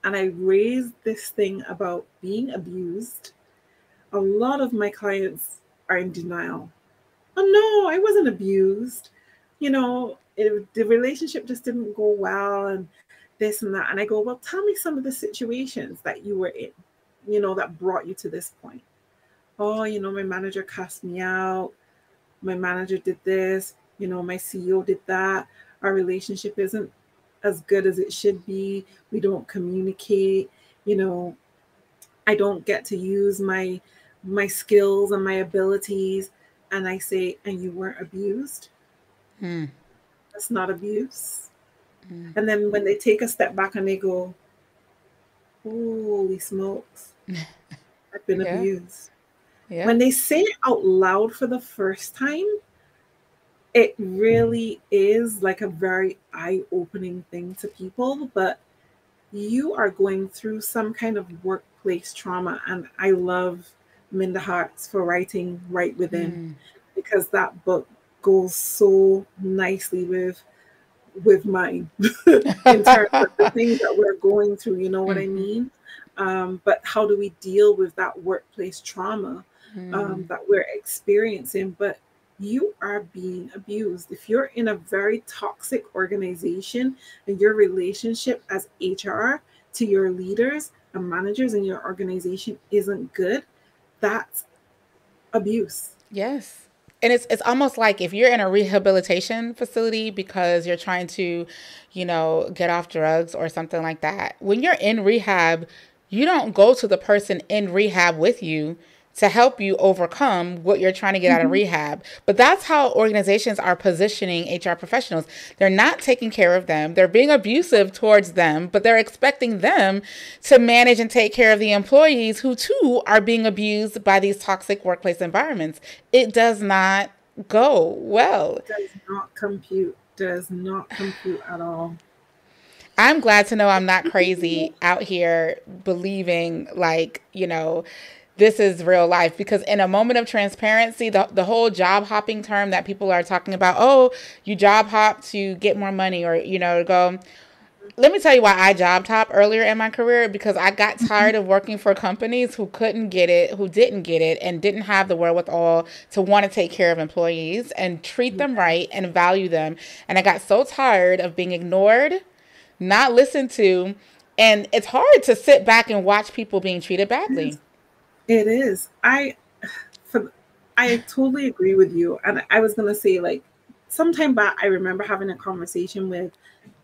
and I raise this thing about being abused, a lot of my clients are in denial. Oh no, I wasn't abused. You know, it, the relationship just didn't go well and this and that. And I go, well, tell me some of the situations that you were in, you know, that brought you to this point. Oh, you know, my manager cast me out. My manager did this. You know, my CEO did that. Our relationship isn't as good as it should be. We don't communicate. You know, I don't get to use my my skills and my abilities. And I say, and you weren't abused. Hmm. That's not abuse. Mm. And then when they take a step back and they go, Holy smokes, I've been yeah. abused. Yeah. When they say it out loud for the first time, it really is like a very eye opening thing to people. But you are going through some kind of workplace trauma. And I love Minda Harts for writing Right Within mm. because that book goes so nicely with with mine in terms of the things that we're going through you know what mm-hmm. i mean um, but how do we deal with that workplace trauma um, mm. that we're experiencing but you are being abused. If you're in a very toxic organization and your relationship as hr to your leaders and managers in your organization isn't good that's abuse. Yes. And it's it's almost like if you're in a rehabilitation facility because you're trying to, you know, get off drugs or something like that. When you're in rehab, you don't go to the person in rehab with you to help you overcome what you're trying to get mm-hmm. out of mm-hmm. rehab. But that's how organizations are positioning HR professionals. They're not taking care of them, they're being abusive towards them, but they're expecting them to manage and take care of the employees who too are being abused by these toxic workplace environments. It does not go well. It does not compute. Does not compute at all. I'm glad to know I'm not crazy out here believing like, you know, this is real life because in a moment of transparency the, the whole job hopping term that people are talking about oh you job hop to get more money or you know to go let me tell you why I job hop earlier in my career because I got Mm-hmm. tired of working for companies who couldn't get it, who didn't get it, and didn't have the wherewithal to want to take care of employees and treat them right and value them. And I got so tired of being ignored, not listened to, and it's hard to sit back and watch people being treated badly. It is. I for I totally agree with you. And I was gonna say, like, sometime back I remember having a conversation with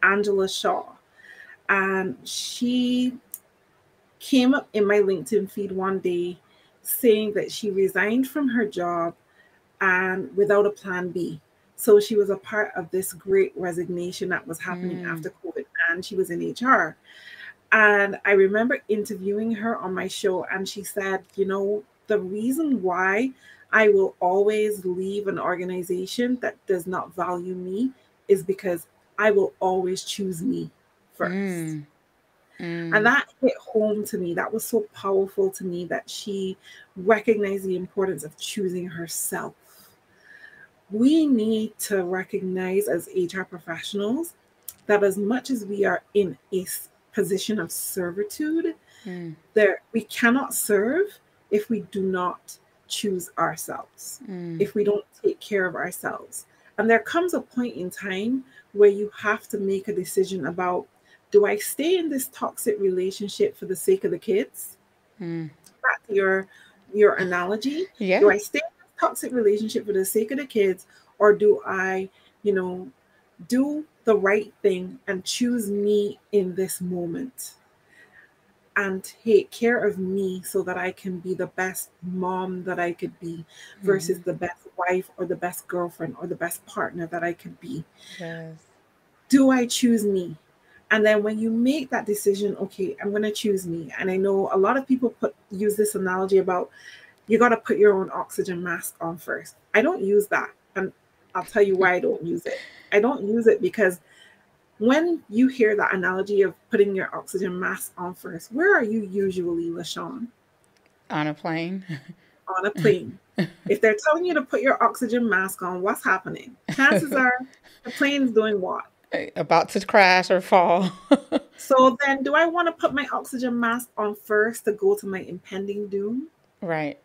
Angela Shaw. And she came up in my LinkedIn feed one day saying that she resigned from her job and without a plan B. So she was a part of this great resignation that was happening Mm. after COVID, and she was in HR. And I remember interviewing her on my show, and she said, You know, the reason why I will always leave an organization that does not value me is because I will always choose me first. Mm. Mm. And that hit home to me. That was so powerful to me that she recognized the importance of choosing herself. We need to recognize as HR professionals that as much as we are in a position of servitude, Mm. there we cannot serve if we do not choose ourselves Mm. if we don't take care of ourselves. And there comes a point in time where you have to make a decision about do I stay in this toxic relationship for the sake of the kids? Mm. Back to your your analogy. Yeah. Do I stay in this toxic relationship for the sake of the kids, or do I, you know, do the right thing and choose me in this moment? and take care of me so that I can be the best mom that I could be versus Mm. the best wife or the best girlfriend or the best partner that I could be. Yes. Do I choose me? And then when you make that decision, okay, I'm going to choose me. And I know a lot of people put use this analogy about you got to put your own oxygen mask on first. I don't use that. And I'll tell you why I don't use it. I don't use it because when you hear that analogy of putting your oxygen mask on first, where are you usually, LaShawn? On a plane. On a plane. if they're telling you to put your oxygen mask on, what's happening? Chances are the plane's doing what? About to crash or fall. So then, do I want to put my oxygen mask on first to go to my impending doom? right.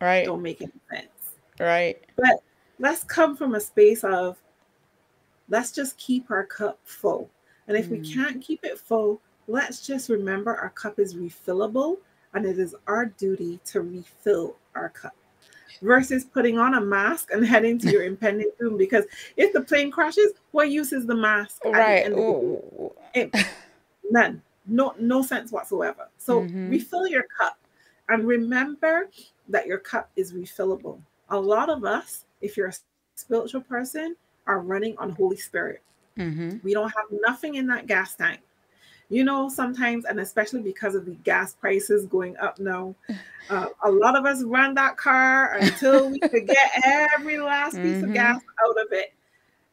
Right. Don't make any sense. Right. But let's come from a space of let's just keep our cup full. And if we Mm. can't keep it full, let's just remember our cup is refillable and it is our duty to refill our cup versus putting on a mask and heading to your impending doom. Because if the plane crashes, what use is the mask? Right. the. It- none no no sense whatsoever so Mhm. refill your cup and remember that your cup is refillable a lot of us if you're a spiritual person are running on holy spirit. Mm-hmm. we don't have nothing in that gas tank. You know sometimes and especially because of the gas prices going up now uh, a lot of us run that car until we could get every last piece Mhm. of gas out of it.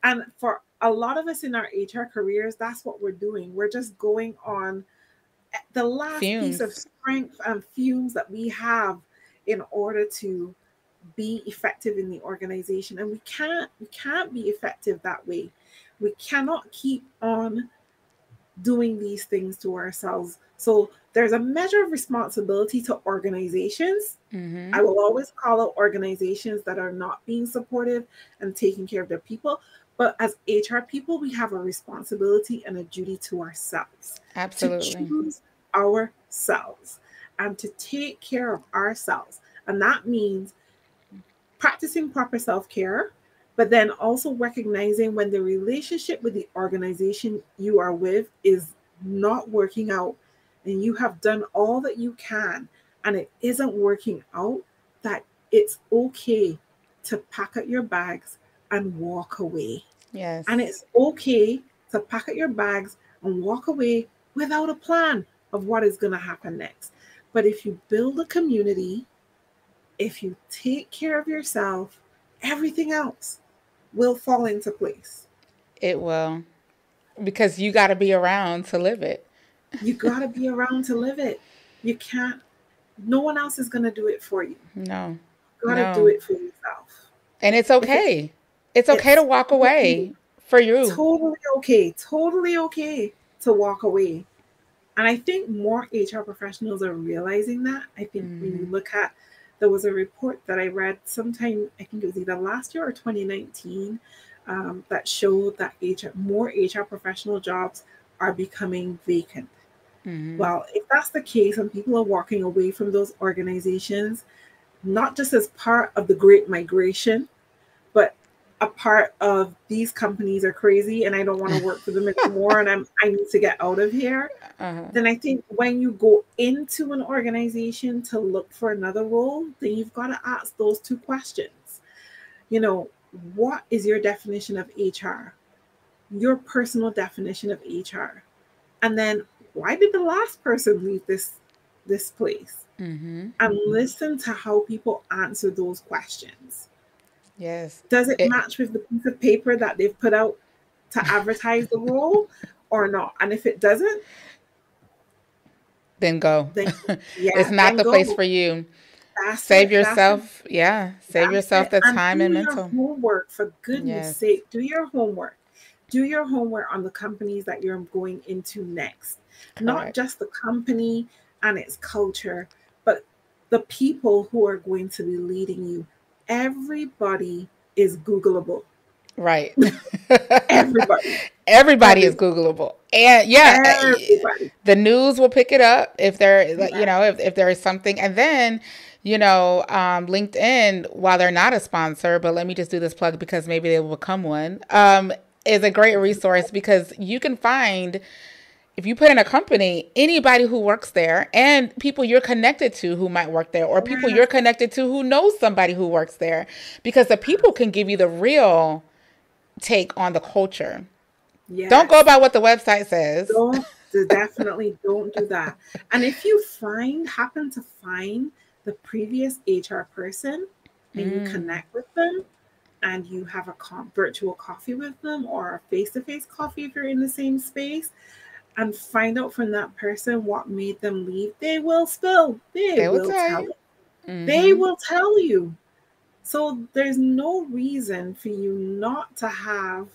And for a lot of us in our hr careers that's what we're doing. We're just going on the last piece of strength and fumes that we have in order to be effective in the organization and we can't we can't be effective that way we cannot keep on doing these things to ourselves so there's a measure of responsibility to organizations Mm-hmm. I will always call out organizations that are not being supportive and taking care of their people. But as HR people, we have a responsibility and a duty to ourselves to Absolutely. choose ourselves and to take care of ourselves. And that means practicing proper self care, but then also recognizing when the relationship with the organization you are with is not working out and you have done all that you can and it isn't working out, that it's okay to pack up your bags and walk away. Yes. And it's okay to pack up your bags and walk away without a plan of what is going to happen next. But if you build a community, if you take care of yourself, everything else will fall into place. It will. Because you got to be around to live it. You got to be around to live it. You can't, no one else is going to do it for you. No. You got to No. do it for yourself. And it's okay. It's okay It's to walk away for you. Totally okay. Totally okay. to walk away. And I think more HR professionals are realizing that. I think mm-hmm. when you mm-hmm. look at, there was a report that I read sometime, I think it was either last year or 2019, um, that showed that HR, more HR professional jobs are becoming vacant. Mm-hmm. Well, if that's the case and people are walking away from those organizations, not just as part of the great migration, a part of these companies are crazy and I don't want to work for them anymore and I'm I need to get out of here, uh-huh. then I think when you go into an organization to look for another role, then you've got to ask those two questions. You know, what is your definition of HR? Your personal definition of HR. And then why did the last person leave this this place? Mm-hmm. And listen to how people answer those questions. Yes. Does it, it match with the piece of paper that they've put out to advertise the role or not? And if it doesn't, then go. Then, yeah, it's not the go. place for you. That's save it, yourself. Yeah. Save yourself it. the time and, and mental. Homework for goodness yes. sake. Do your homework. Do your homework on the companies that you're going into next. Correct. Not just the company and its culture, but the people who are going to be leading you. Everybody is Googleable. Right. Everybody. Everybody is Googleable. And yeah, Everybody. the news will pick it up if there, you know, if, if there is something. And then, you know, um, LinkedIn, while they're not a sponsor, but let me just do this plug because maybe they will become one, um, is a great resource because you can find if you put in a company, anybody who works there and people you're connected to who might work there, or people you're connected to who knows somebody who works there, because the people can give you the real take on the culture. Yes. Don't go by what the website says. Don't definitely don't do that. And if you find happen to find the previous HR person and mm. you connect with them and you have a virtual coffee with them or a face-to-face coffee if you're in the same space, and find out from that person what made them leave, they will spill. They, they will, will, tell you. Mm-hmm. They will tell you. So there's no reason for you not to have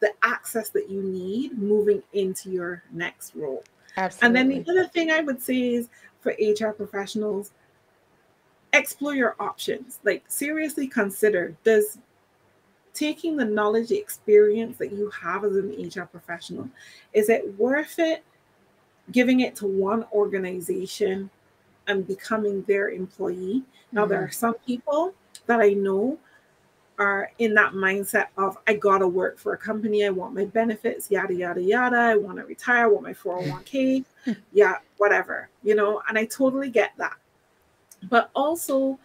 the access that you need moving into your next role. Absolutely. And then the other thing I would say is for HR professionals, explore your options. Like seriously consider does taking the knowledge, the experience that you have as an HR professional, is it worth it giving it to one organization and becoming their employee? Now, mm-hmm. there are some people that I know are in that mindset of I gotta work for a company, I want my benefits, yada yada yada. I want to retire, I want my 401k, yeah, whatever, you know, and I totally get that. But also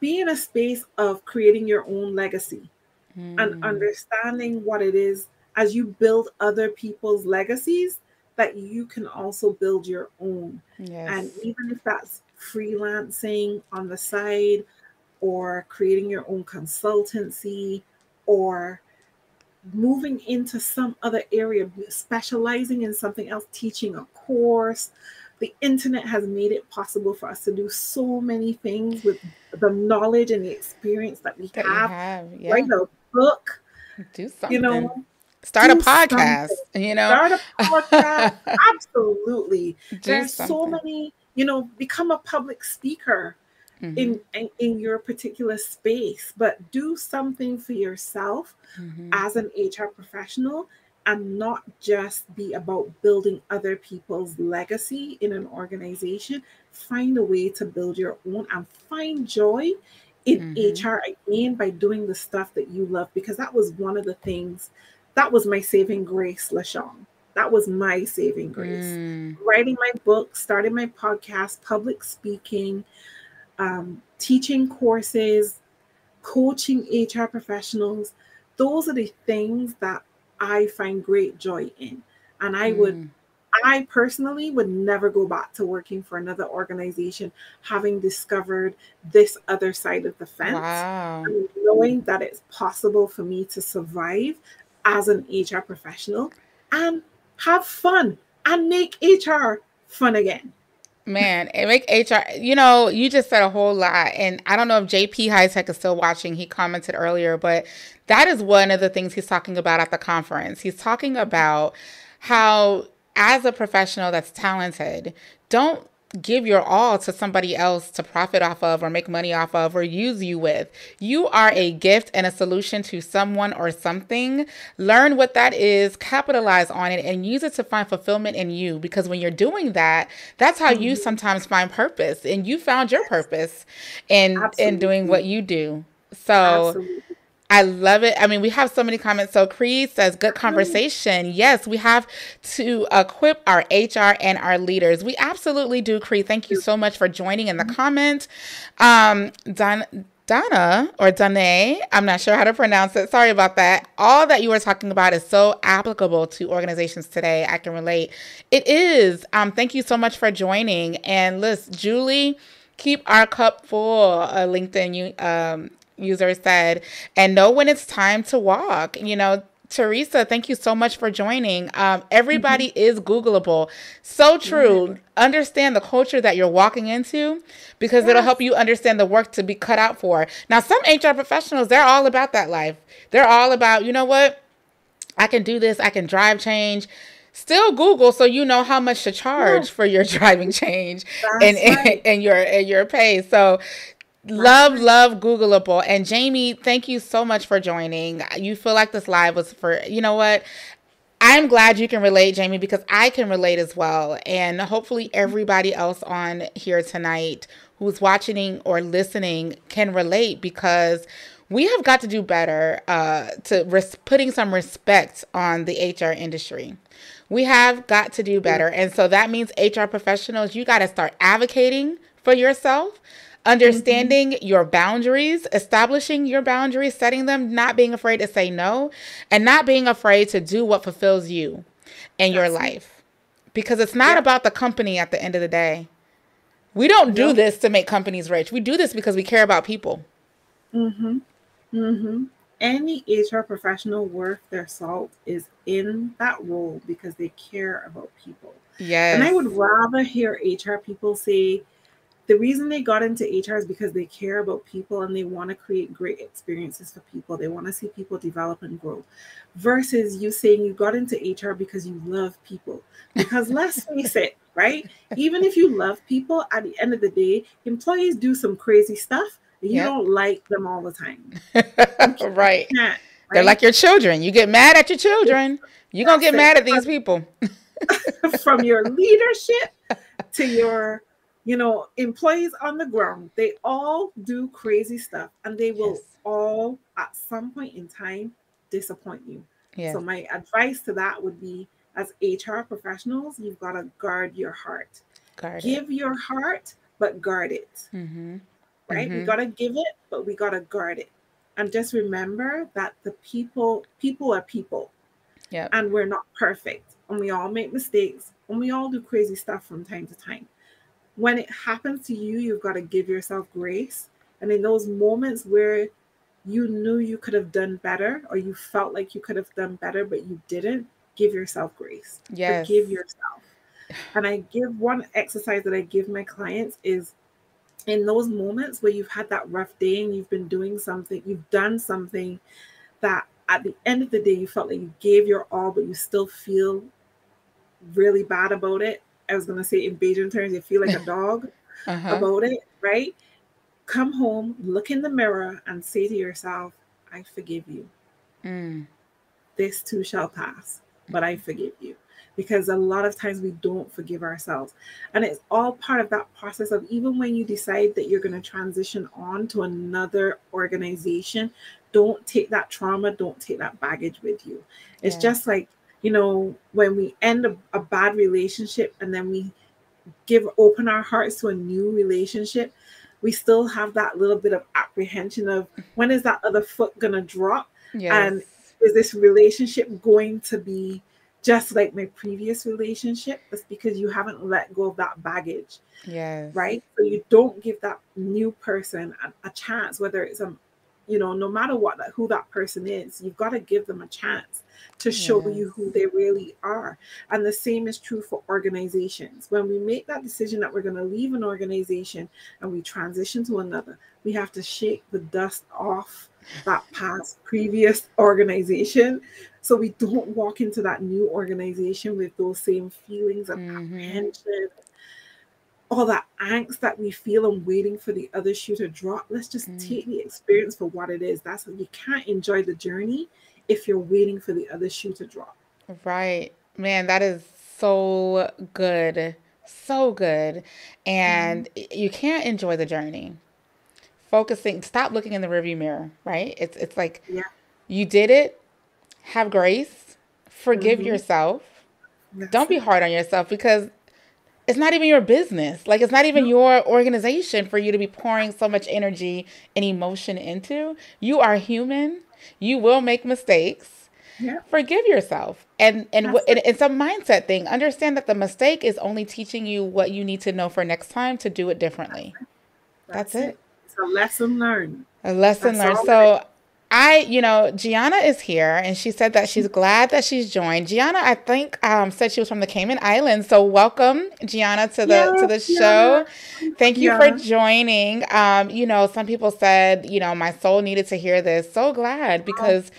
be in a space of creating your own legacy mm. and understanding what it is as you build other people's legacies that you can also build your own. Yes. And even if that's freelancing on the side or creating your own consultancy or moving into some other area, specializing in something else, teaching a course. The internet has made it possible for us to do so many things with the knowledge and the experience that we that have. Have yeah. Write a book. Do something. You know, start a podcast. Something. You know, start a podcast. Absolutely. Do There's something. so many. You know, become a public speaker. Mm-hmm. In, in, in your particular space, but do something for yourself mm-hmm. as an HR professional and not just be about building other people's legacy in an organization. Find a way to build your own and find joy in mm-hmm. HR again by doing the stuff that you love because that was one of the things that was my saving grace, LaShawn. That was my saving grace. Mm. Writing my book, starting my podcast, public speaking, um, teaching courses, coaching HR professionals. Those are the things that I find great joy in. And I mm. would I personally would never go back to working for another organization, having discovered this other side of the fence, wow. knowing that it's possible for me to survive as an HR professional and have fun and make HR fun again. Man, it make HR, you know, you just said a whole lot. And I don't know if JP Highsec is still watching. He commented earlier, but that is one of the things he's talking about at the conference. He's talking about how as a professional that's talented, don't give your all to somebody else to profit off of or make money off of or use you with. You are a gift and a solution to someone or something. Learn what that is, capitalize on it, and use it to find fulfillment in you. Because when you're doing that, that's how you mm-hmm. sometimes find purpose. And you found your purpose in in doing what you do. So Absolutely. I love it. I mean, we have so many comments. So Creed says, good conversation. Yes, we have to equip our HR and our leaders. We absolutely do, Creed. Thank you so much for joining in the comment. Um, Don, Donna or Danae, I'm not sure how to pronounce it. Sorry about that. All that you were talking about is so applicable to organizations today. I can relate. It is. Um, thank you so much for joining. And Liz, Julie, keep our cup full. A LinkedIn um, user said, and know when it's time to walk. You know, Teresa, thank you so much for joining. Um, everybody mm-hmm. is Googleable. So true. Mm-hmm. Understand the culture that you're walking into because yes. it'll help you understand the work to be cut out for. Now, some HR professionals, they're all about that life. They're all about, you know what? I can do this, I can drive change. Still Google so you know how much to charge yeah. for your driving change and, right. and, and your and your pay. So Love, love Googleable. And Jamie, thank you so much for joining. You feel like this live was for, you know what? I'm glad you can relate, Jamie, because I can relate as well. And hopefully, everybody else on here tonight who's watching or listening can relate because we have got to do better uh, to res- putting some respect on the HR industry. We have got to do better. And so that means HR professionals, you got to start advocating for yourself understanding mm-hmm. your boundaries, establishing your boundaries, setting them, not being afraid to say no, and not being afraid to do what fulfills you in your life. Because it's not yeah. about the company at the end of the day. We don't do this to make companies rich. We do this because we care about people. Mm-hmm. Mm-hmm. Any HR professional worth their salt is in that role because they care about people. Yes. And I would rather hear HR people say, the reason they got into HR is because they care about people and they want to create great experiences for people. They want to see people develop and grow. Versus you saying you got into HR because you love people. Because let's face it, right? Even if you love people, at the end of the day, employees do some crazy stuff. You yep. don't like them all the time. right. right. They're like your children. You get mad at your children. You're going to get mad at these people. From your leadership to your you know, employees on the ground, they all do crazy stuff and they will yes. all at some point in time disappoint you. Yes. So my advice to that would be as HR professionals, you've got to guard your heart. Guard give it. your heart, but guard it. Mm-hmm. Right? Mm-hmm. We got to give it, but we got to guard it. And just remember that the people, people are people. Yeah. And we're not perfect. And we all make mistakes and we all do crazy stuff from time to time when it happens to you, you've got to give yourself grace. And in those moments where you knew you could have done better or you felt like you could have done better, but you didn't, give yourself grace. Yes. Forgive yourself. And I give one exercise that I give my clients is in those moments where you've had that rough day and you've been doing something, you've done something that at the end of the day you felt like you gave your all, but you still feel really bad about it. I was gonna say in Bajan terms, you feel like a dog uh-huh. about it, right? Come home, look in the mirror, and say to yourself, I forgive you. Mm. This too shall pass, but I forgive you. Because a lot of times we don't forgive ourselves. And it's all part of that process of even when you decide that you're going to transition on to another organization, don't take that trauma, don't take that baggage with you. It's yeah. just like you know, when we end a, a bad relationship and then we give open our hearts to a new relationship, we still have that little bit of apprehension of when is that other foot gonna drop? Yes. And is this relationship going to be just like my previous relationship? That's because you haven't let go of that baggage. Yes. Right. So you don't give that new person a, a chance, whether it's a you know, no matter what that who that person is, you've got to give them a chance to show you who they really are. And the same is true for organizations. When we make that decision that we're going to leave an organization and we transition to another, we have to shake the dust off that past previous organization so we don't walk into that new organization with those same feelings of mm-hmm. apprehension all that angst that we feel and waiting for the other shoe to drop let's just mm-hmm. take the experience for what it is that's what you can't enjoy the journey if you're waiting for the other shoe to drop. Right. Man that is so good. So good. And mm-hmm. you can't enjoy the journey. Focusing stop looking in the rearview mirror right? It's it's like yeah. you did it. Have grace. Forgive mm-hmm. yourself. That's don't be hard on yourself because it's not even your business like it's not even your organization for you to be pouring so much energy and emotion into you are human you will make mistakes yeah. forgive yourself and and, and it's a mindset thing understand that the mistake is only teaching you what you need to know for next time to do it differently that's, that's it. it. It's a lesson learned. A lesson That's learned. So I, you know, Gianna is here and she said that she's glad that she's joined. Gianna, I think, um, said she was from the Cayman Islands. So welcome, Gianna, to the yes, to the show. Thank you yeah. for joining. Um, you know, some people said, you know, my soul needed to hear this. So glad because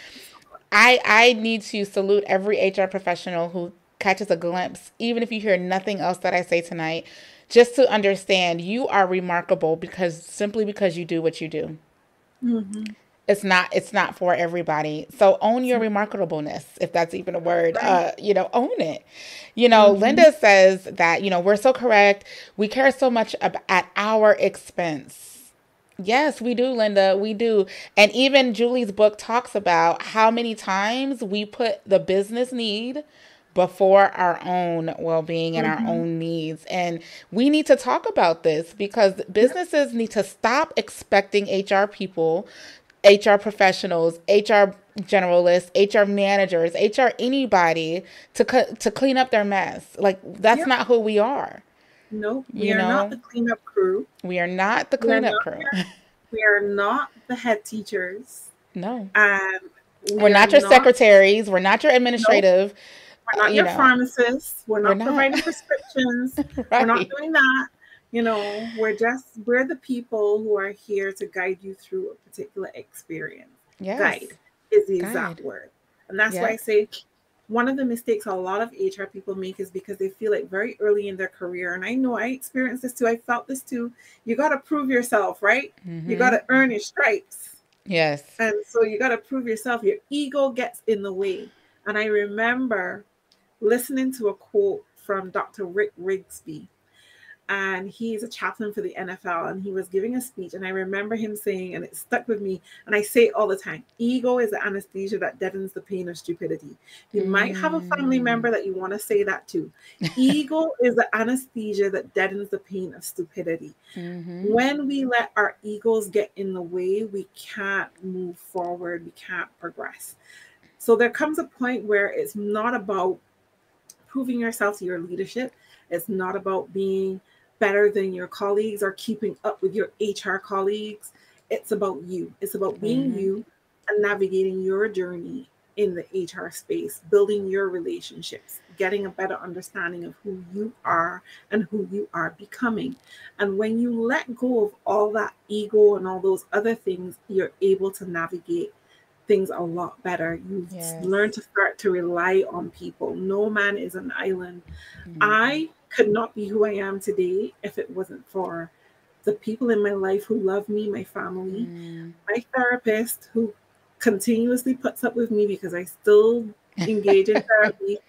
I I need to salute every HR professional who catches a glimpse, even if you hear nothing else that I say tonight just to understand you are remarkable because simply because you do what you do. Mm-hmm. It's not it's not for everybody. So own your remarkableness, if that's even a word. Right. Uh, you know, own it. You know, mm-hmm. Linda says that, you know, we're so correct. We care so much ab- at our expense. Yes, we do, Linda. We do. And even Julie's book talks about how many times we put the business need before our own well-being and mm-hmm. our own needs and we need to talk about this because businesses need to stop expecting HR people HR professionals, HR generalists, HR managers, HR anybody to cu- to clean up their mess. Like that's not who we are. No, we you are know? not the cleanup crew. We are not the cleanup crew. Your, we are not the head teachers. No. Um, we are not your not, secretaries. We're not your administrative. Nope. We're not your know, pharmacists. We're not, we're not. providing prescriptions. right. We're not doing that. You know, we're just we're the people who are here to guide you through a particular experience. Yes. Guide is the exact word. And that's yes. why I say one of the mistakes a lot of HR people make is because they feel like very early in their career, and I know I experienced this too, I felt this too. You got to prove yourself, right? Mm-hmm. You got to earn your stripes. Yes. And so you got to prove yourself. Your ego gets in the way. And I remember listening to a quote from Dr. Rick Rigsby. And he's a chaplain for the NFL, and he was giving a speech. And I remember him saying, and it stuck with me, and I say it all the time ego is the anesthesia that deadens the pain of stupidity. You mm. might have a family mm. member that you want to say that to. ego is the anesthesia that deadens the pain of stupidity. Mm-hmm. When we let our egos get in the way, we can't move forward, we can't progress. So there comes a point where it's not about proving yourself to your leadership. It's not about being better than your colleagues or keeping up with your HR colleagues. It's about you. It's about being mm-hmm. you and navigating your journey in the HR space, building your relationships, getting a better understanding of who you are and who you are becoming. And when you let go of all that ego and all those other things, you're able to navigate things a lot better. You yes. learn to start to rely on people. No man is an island. Mm-hmm. I could not be who I am today if it wasn't for the people in my life who love me, my family, mm. my therapist who continuously puts up with me because I still engage in therapy.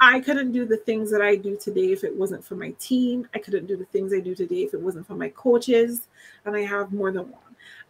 I couldn't do the things that I do today if it wasn't for my team. I couldn't do the things I do today if it wasn't for my coaches. And I have more than one.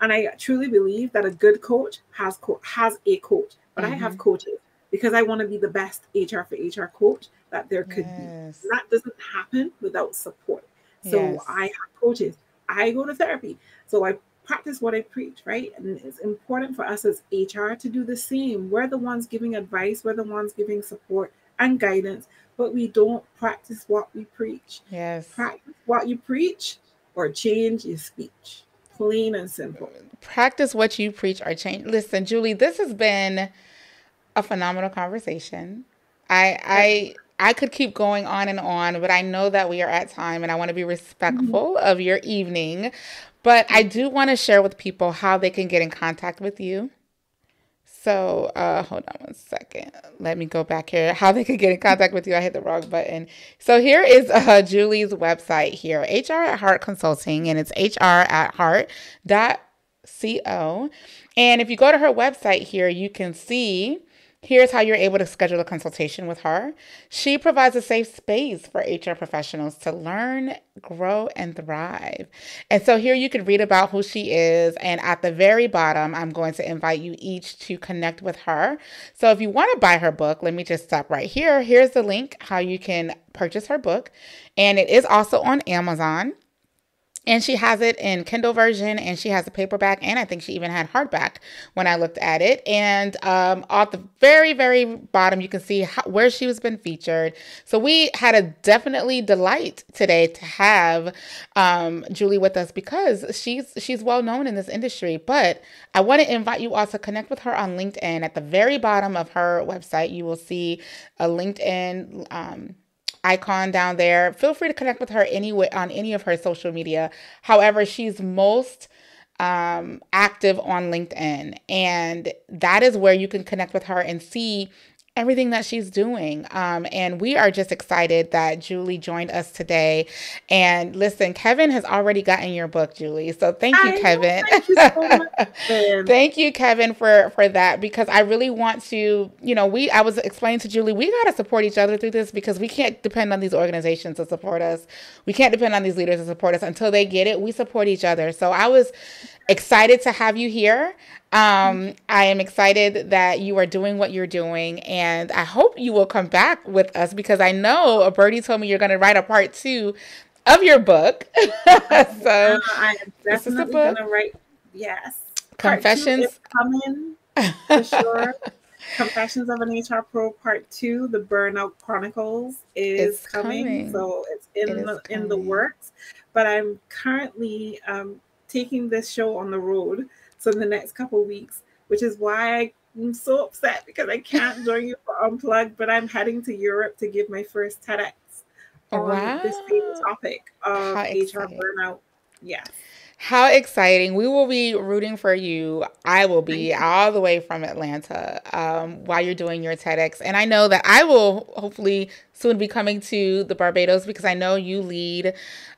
And I truly believe that a good coach has co- has a coach, but mm-hmm. I have mm-hmm. coaches because I want to be the best HR for HR coach that there could yes. be. That doesn't happen without support. So yes. I have coaches. I go to therapy. So I practice what I preach, right? And it's important for us as HR to do the same. We're the ones giving advice, we're the ones giving support and guidance, but we don't practice what we preach. Yes. Practice what you preach or change your speech plain and simple. Practice what you preach or change. Listen, Julie, this has been a phenomenal conversation. I I I could keep going on and on, but I know that we are at time and I want to be respectful mm-hmm. of your evening. But I do want to share with people how they can get in contact with you. So, uh, hold on one second. Let me go back here. How they could get in contact with you. I hit the wrong button. So here is uh, Julie's website here, HR at Heart Consulting, and it's HR at Heart dot co. And if you go to her website here, you can see Here's how you're able to schedule a consultation with her. She provides a safe space for HR professionals to learn, grow, and thrive. And so here you can read about who she is. And at the very bottom, I'm going to invite you each to connect with her. So if you want to buy her book, let me just stop right here. Here's the link how you can purchase her book. And it is also on Amazon and she has it in Kindle version and she has a paperback and I think she even had hardback when I looked at it. And um, at the very, very bottom, you can see how, where she was been featured. So we had a definitely delight today to have um, Julie with us because she's she's well known in this industry. But I want to invite you all to connect with her on LinkedIn. At the very bottom of her website, you will see a LinkedIn. Um, icon down there. Feel free to connect with her anyway on any of her social media. However, she's most um, active on LinkedIn, and that is where you can connect with her and see everything that she's doing. Um, and we are just excited that Julie joined us today. And listen, Kevin has already gotten your book, Julie. So thank you, I Kevin. Thank you, so much, thank you, Kevin, for for that because I really want to. You know, we I was explaining to Julie, we got to support each other through this because we can't depend on these organizations to support us. We can't depend on these leaders to support us until they get it. We support each other. So I was excited to have you here. Um, I am excited that you are doing what you're doing, and I hope you will come back with us because I know a birdie told me you're going to write a part two of your book. so uh, I am definitely going to write. Yes, confessions coming for sure. Confessions of an HR Pro Part Two: The Burnout Chronicles is coming. coming. so it's in it the in the works. But I'm currently um, taking this show on the road so in the next couple weeks, which is why I'm so upset because I can't join you for Unplugged, but I'm heading to Europe to give my first TEDx on wow. this same topic of HR burnout. Yes. How exciting. We will be rooting for you. I will be all the way from Atlanta um, while you're doing your TEDx. And I know that I will hopefully soon be coming to the Barbados because I know you lead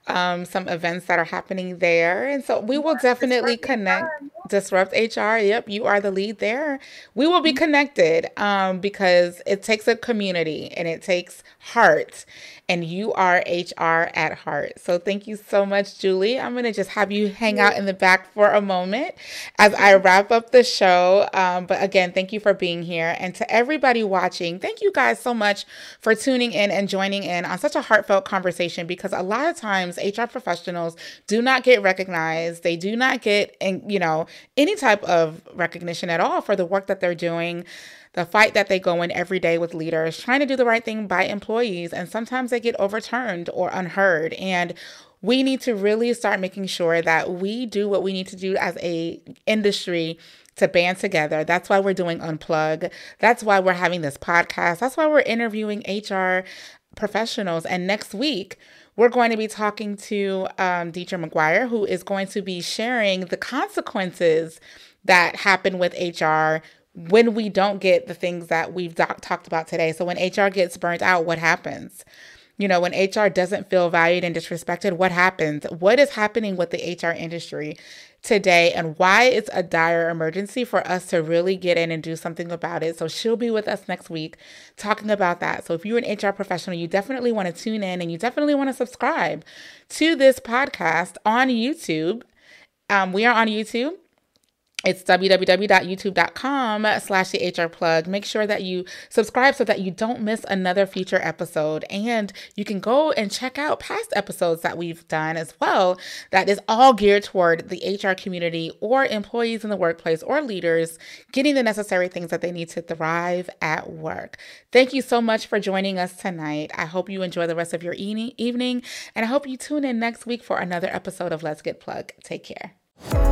um, some events that are happening there. And so we will definitely connect. Disrupt HR. Yep, you are the lead there. We will be mm-hmm. connected um, because it takes a community and it takes heart and you are HR at heart. So thank you so much, Julie. I'm going to just have you hang out in the back for a moment as I wrap up the show. Um, but again, thank you for being here. And to everybody watching, thank you guys so much for tuning in and joining in on such a heartfelt conversation because a lot of times HR professionals do not get recognized. They do not get, you know, any type of recognition at all for the work that they're doing the fight that they go in every day with leaders, trying to do the right thing by employees. And sometimes they get overturned or unheard. And we need to really start making sure that we do what we need to do as a industry to band together. That's why we're doing Unplug. That's why we're having this podcast. That's why we're interviewing HR professionals. And next week, we're going to be talking to um, Deidre McGuire, who is going to be sharing the consequences that happen with HR when we don't get the things that we've talked about today. So when HR gets burnt out, what happens? You know, when HR doesn't feel valued and disrespected, what happens? What is happening with the HR industry today and why it's a dire emergency for us to really get in and do something about it. So she'll be with us next week talking about that. So if you're an HR professional, you definitely want to tune in and you definitely want to subscribe to this podcast on YouTube. Um, we are on YouTube it's www.youtube.com slash the HR plug. Make sure that you subscribe so that you don't miss another future episode. And you can go and check out past episodes that we've done as well. That is all geared toward the HR community or employees in the workplace or leaders getting the necessary things that they need to thrive at work. Thank you so much for joining us tonight. I hope you enjoy the rest of your evening. And I hope you tune in next week for another episode of Let's Get Plug. Take care. Yeah.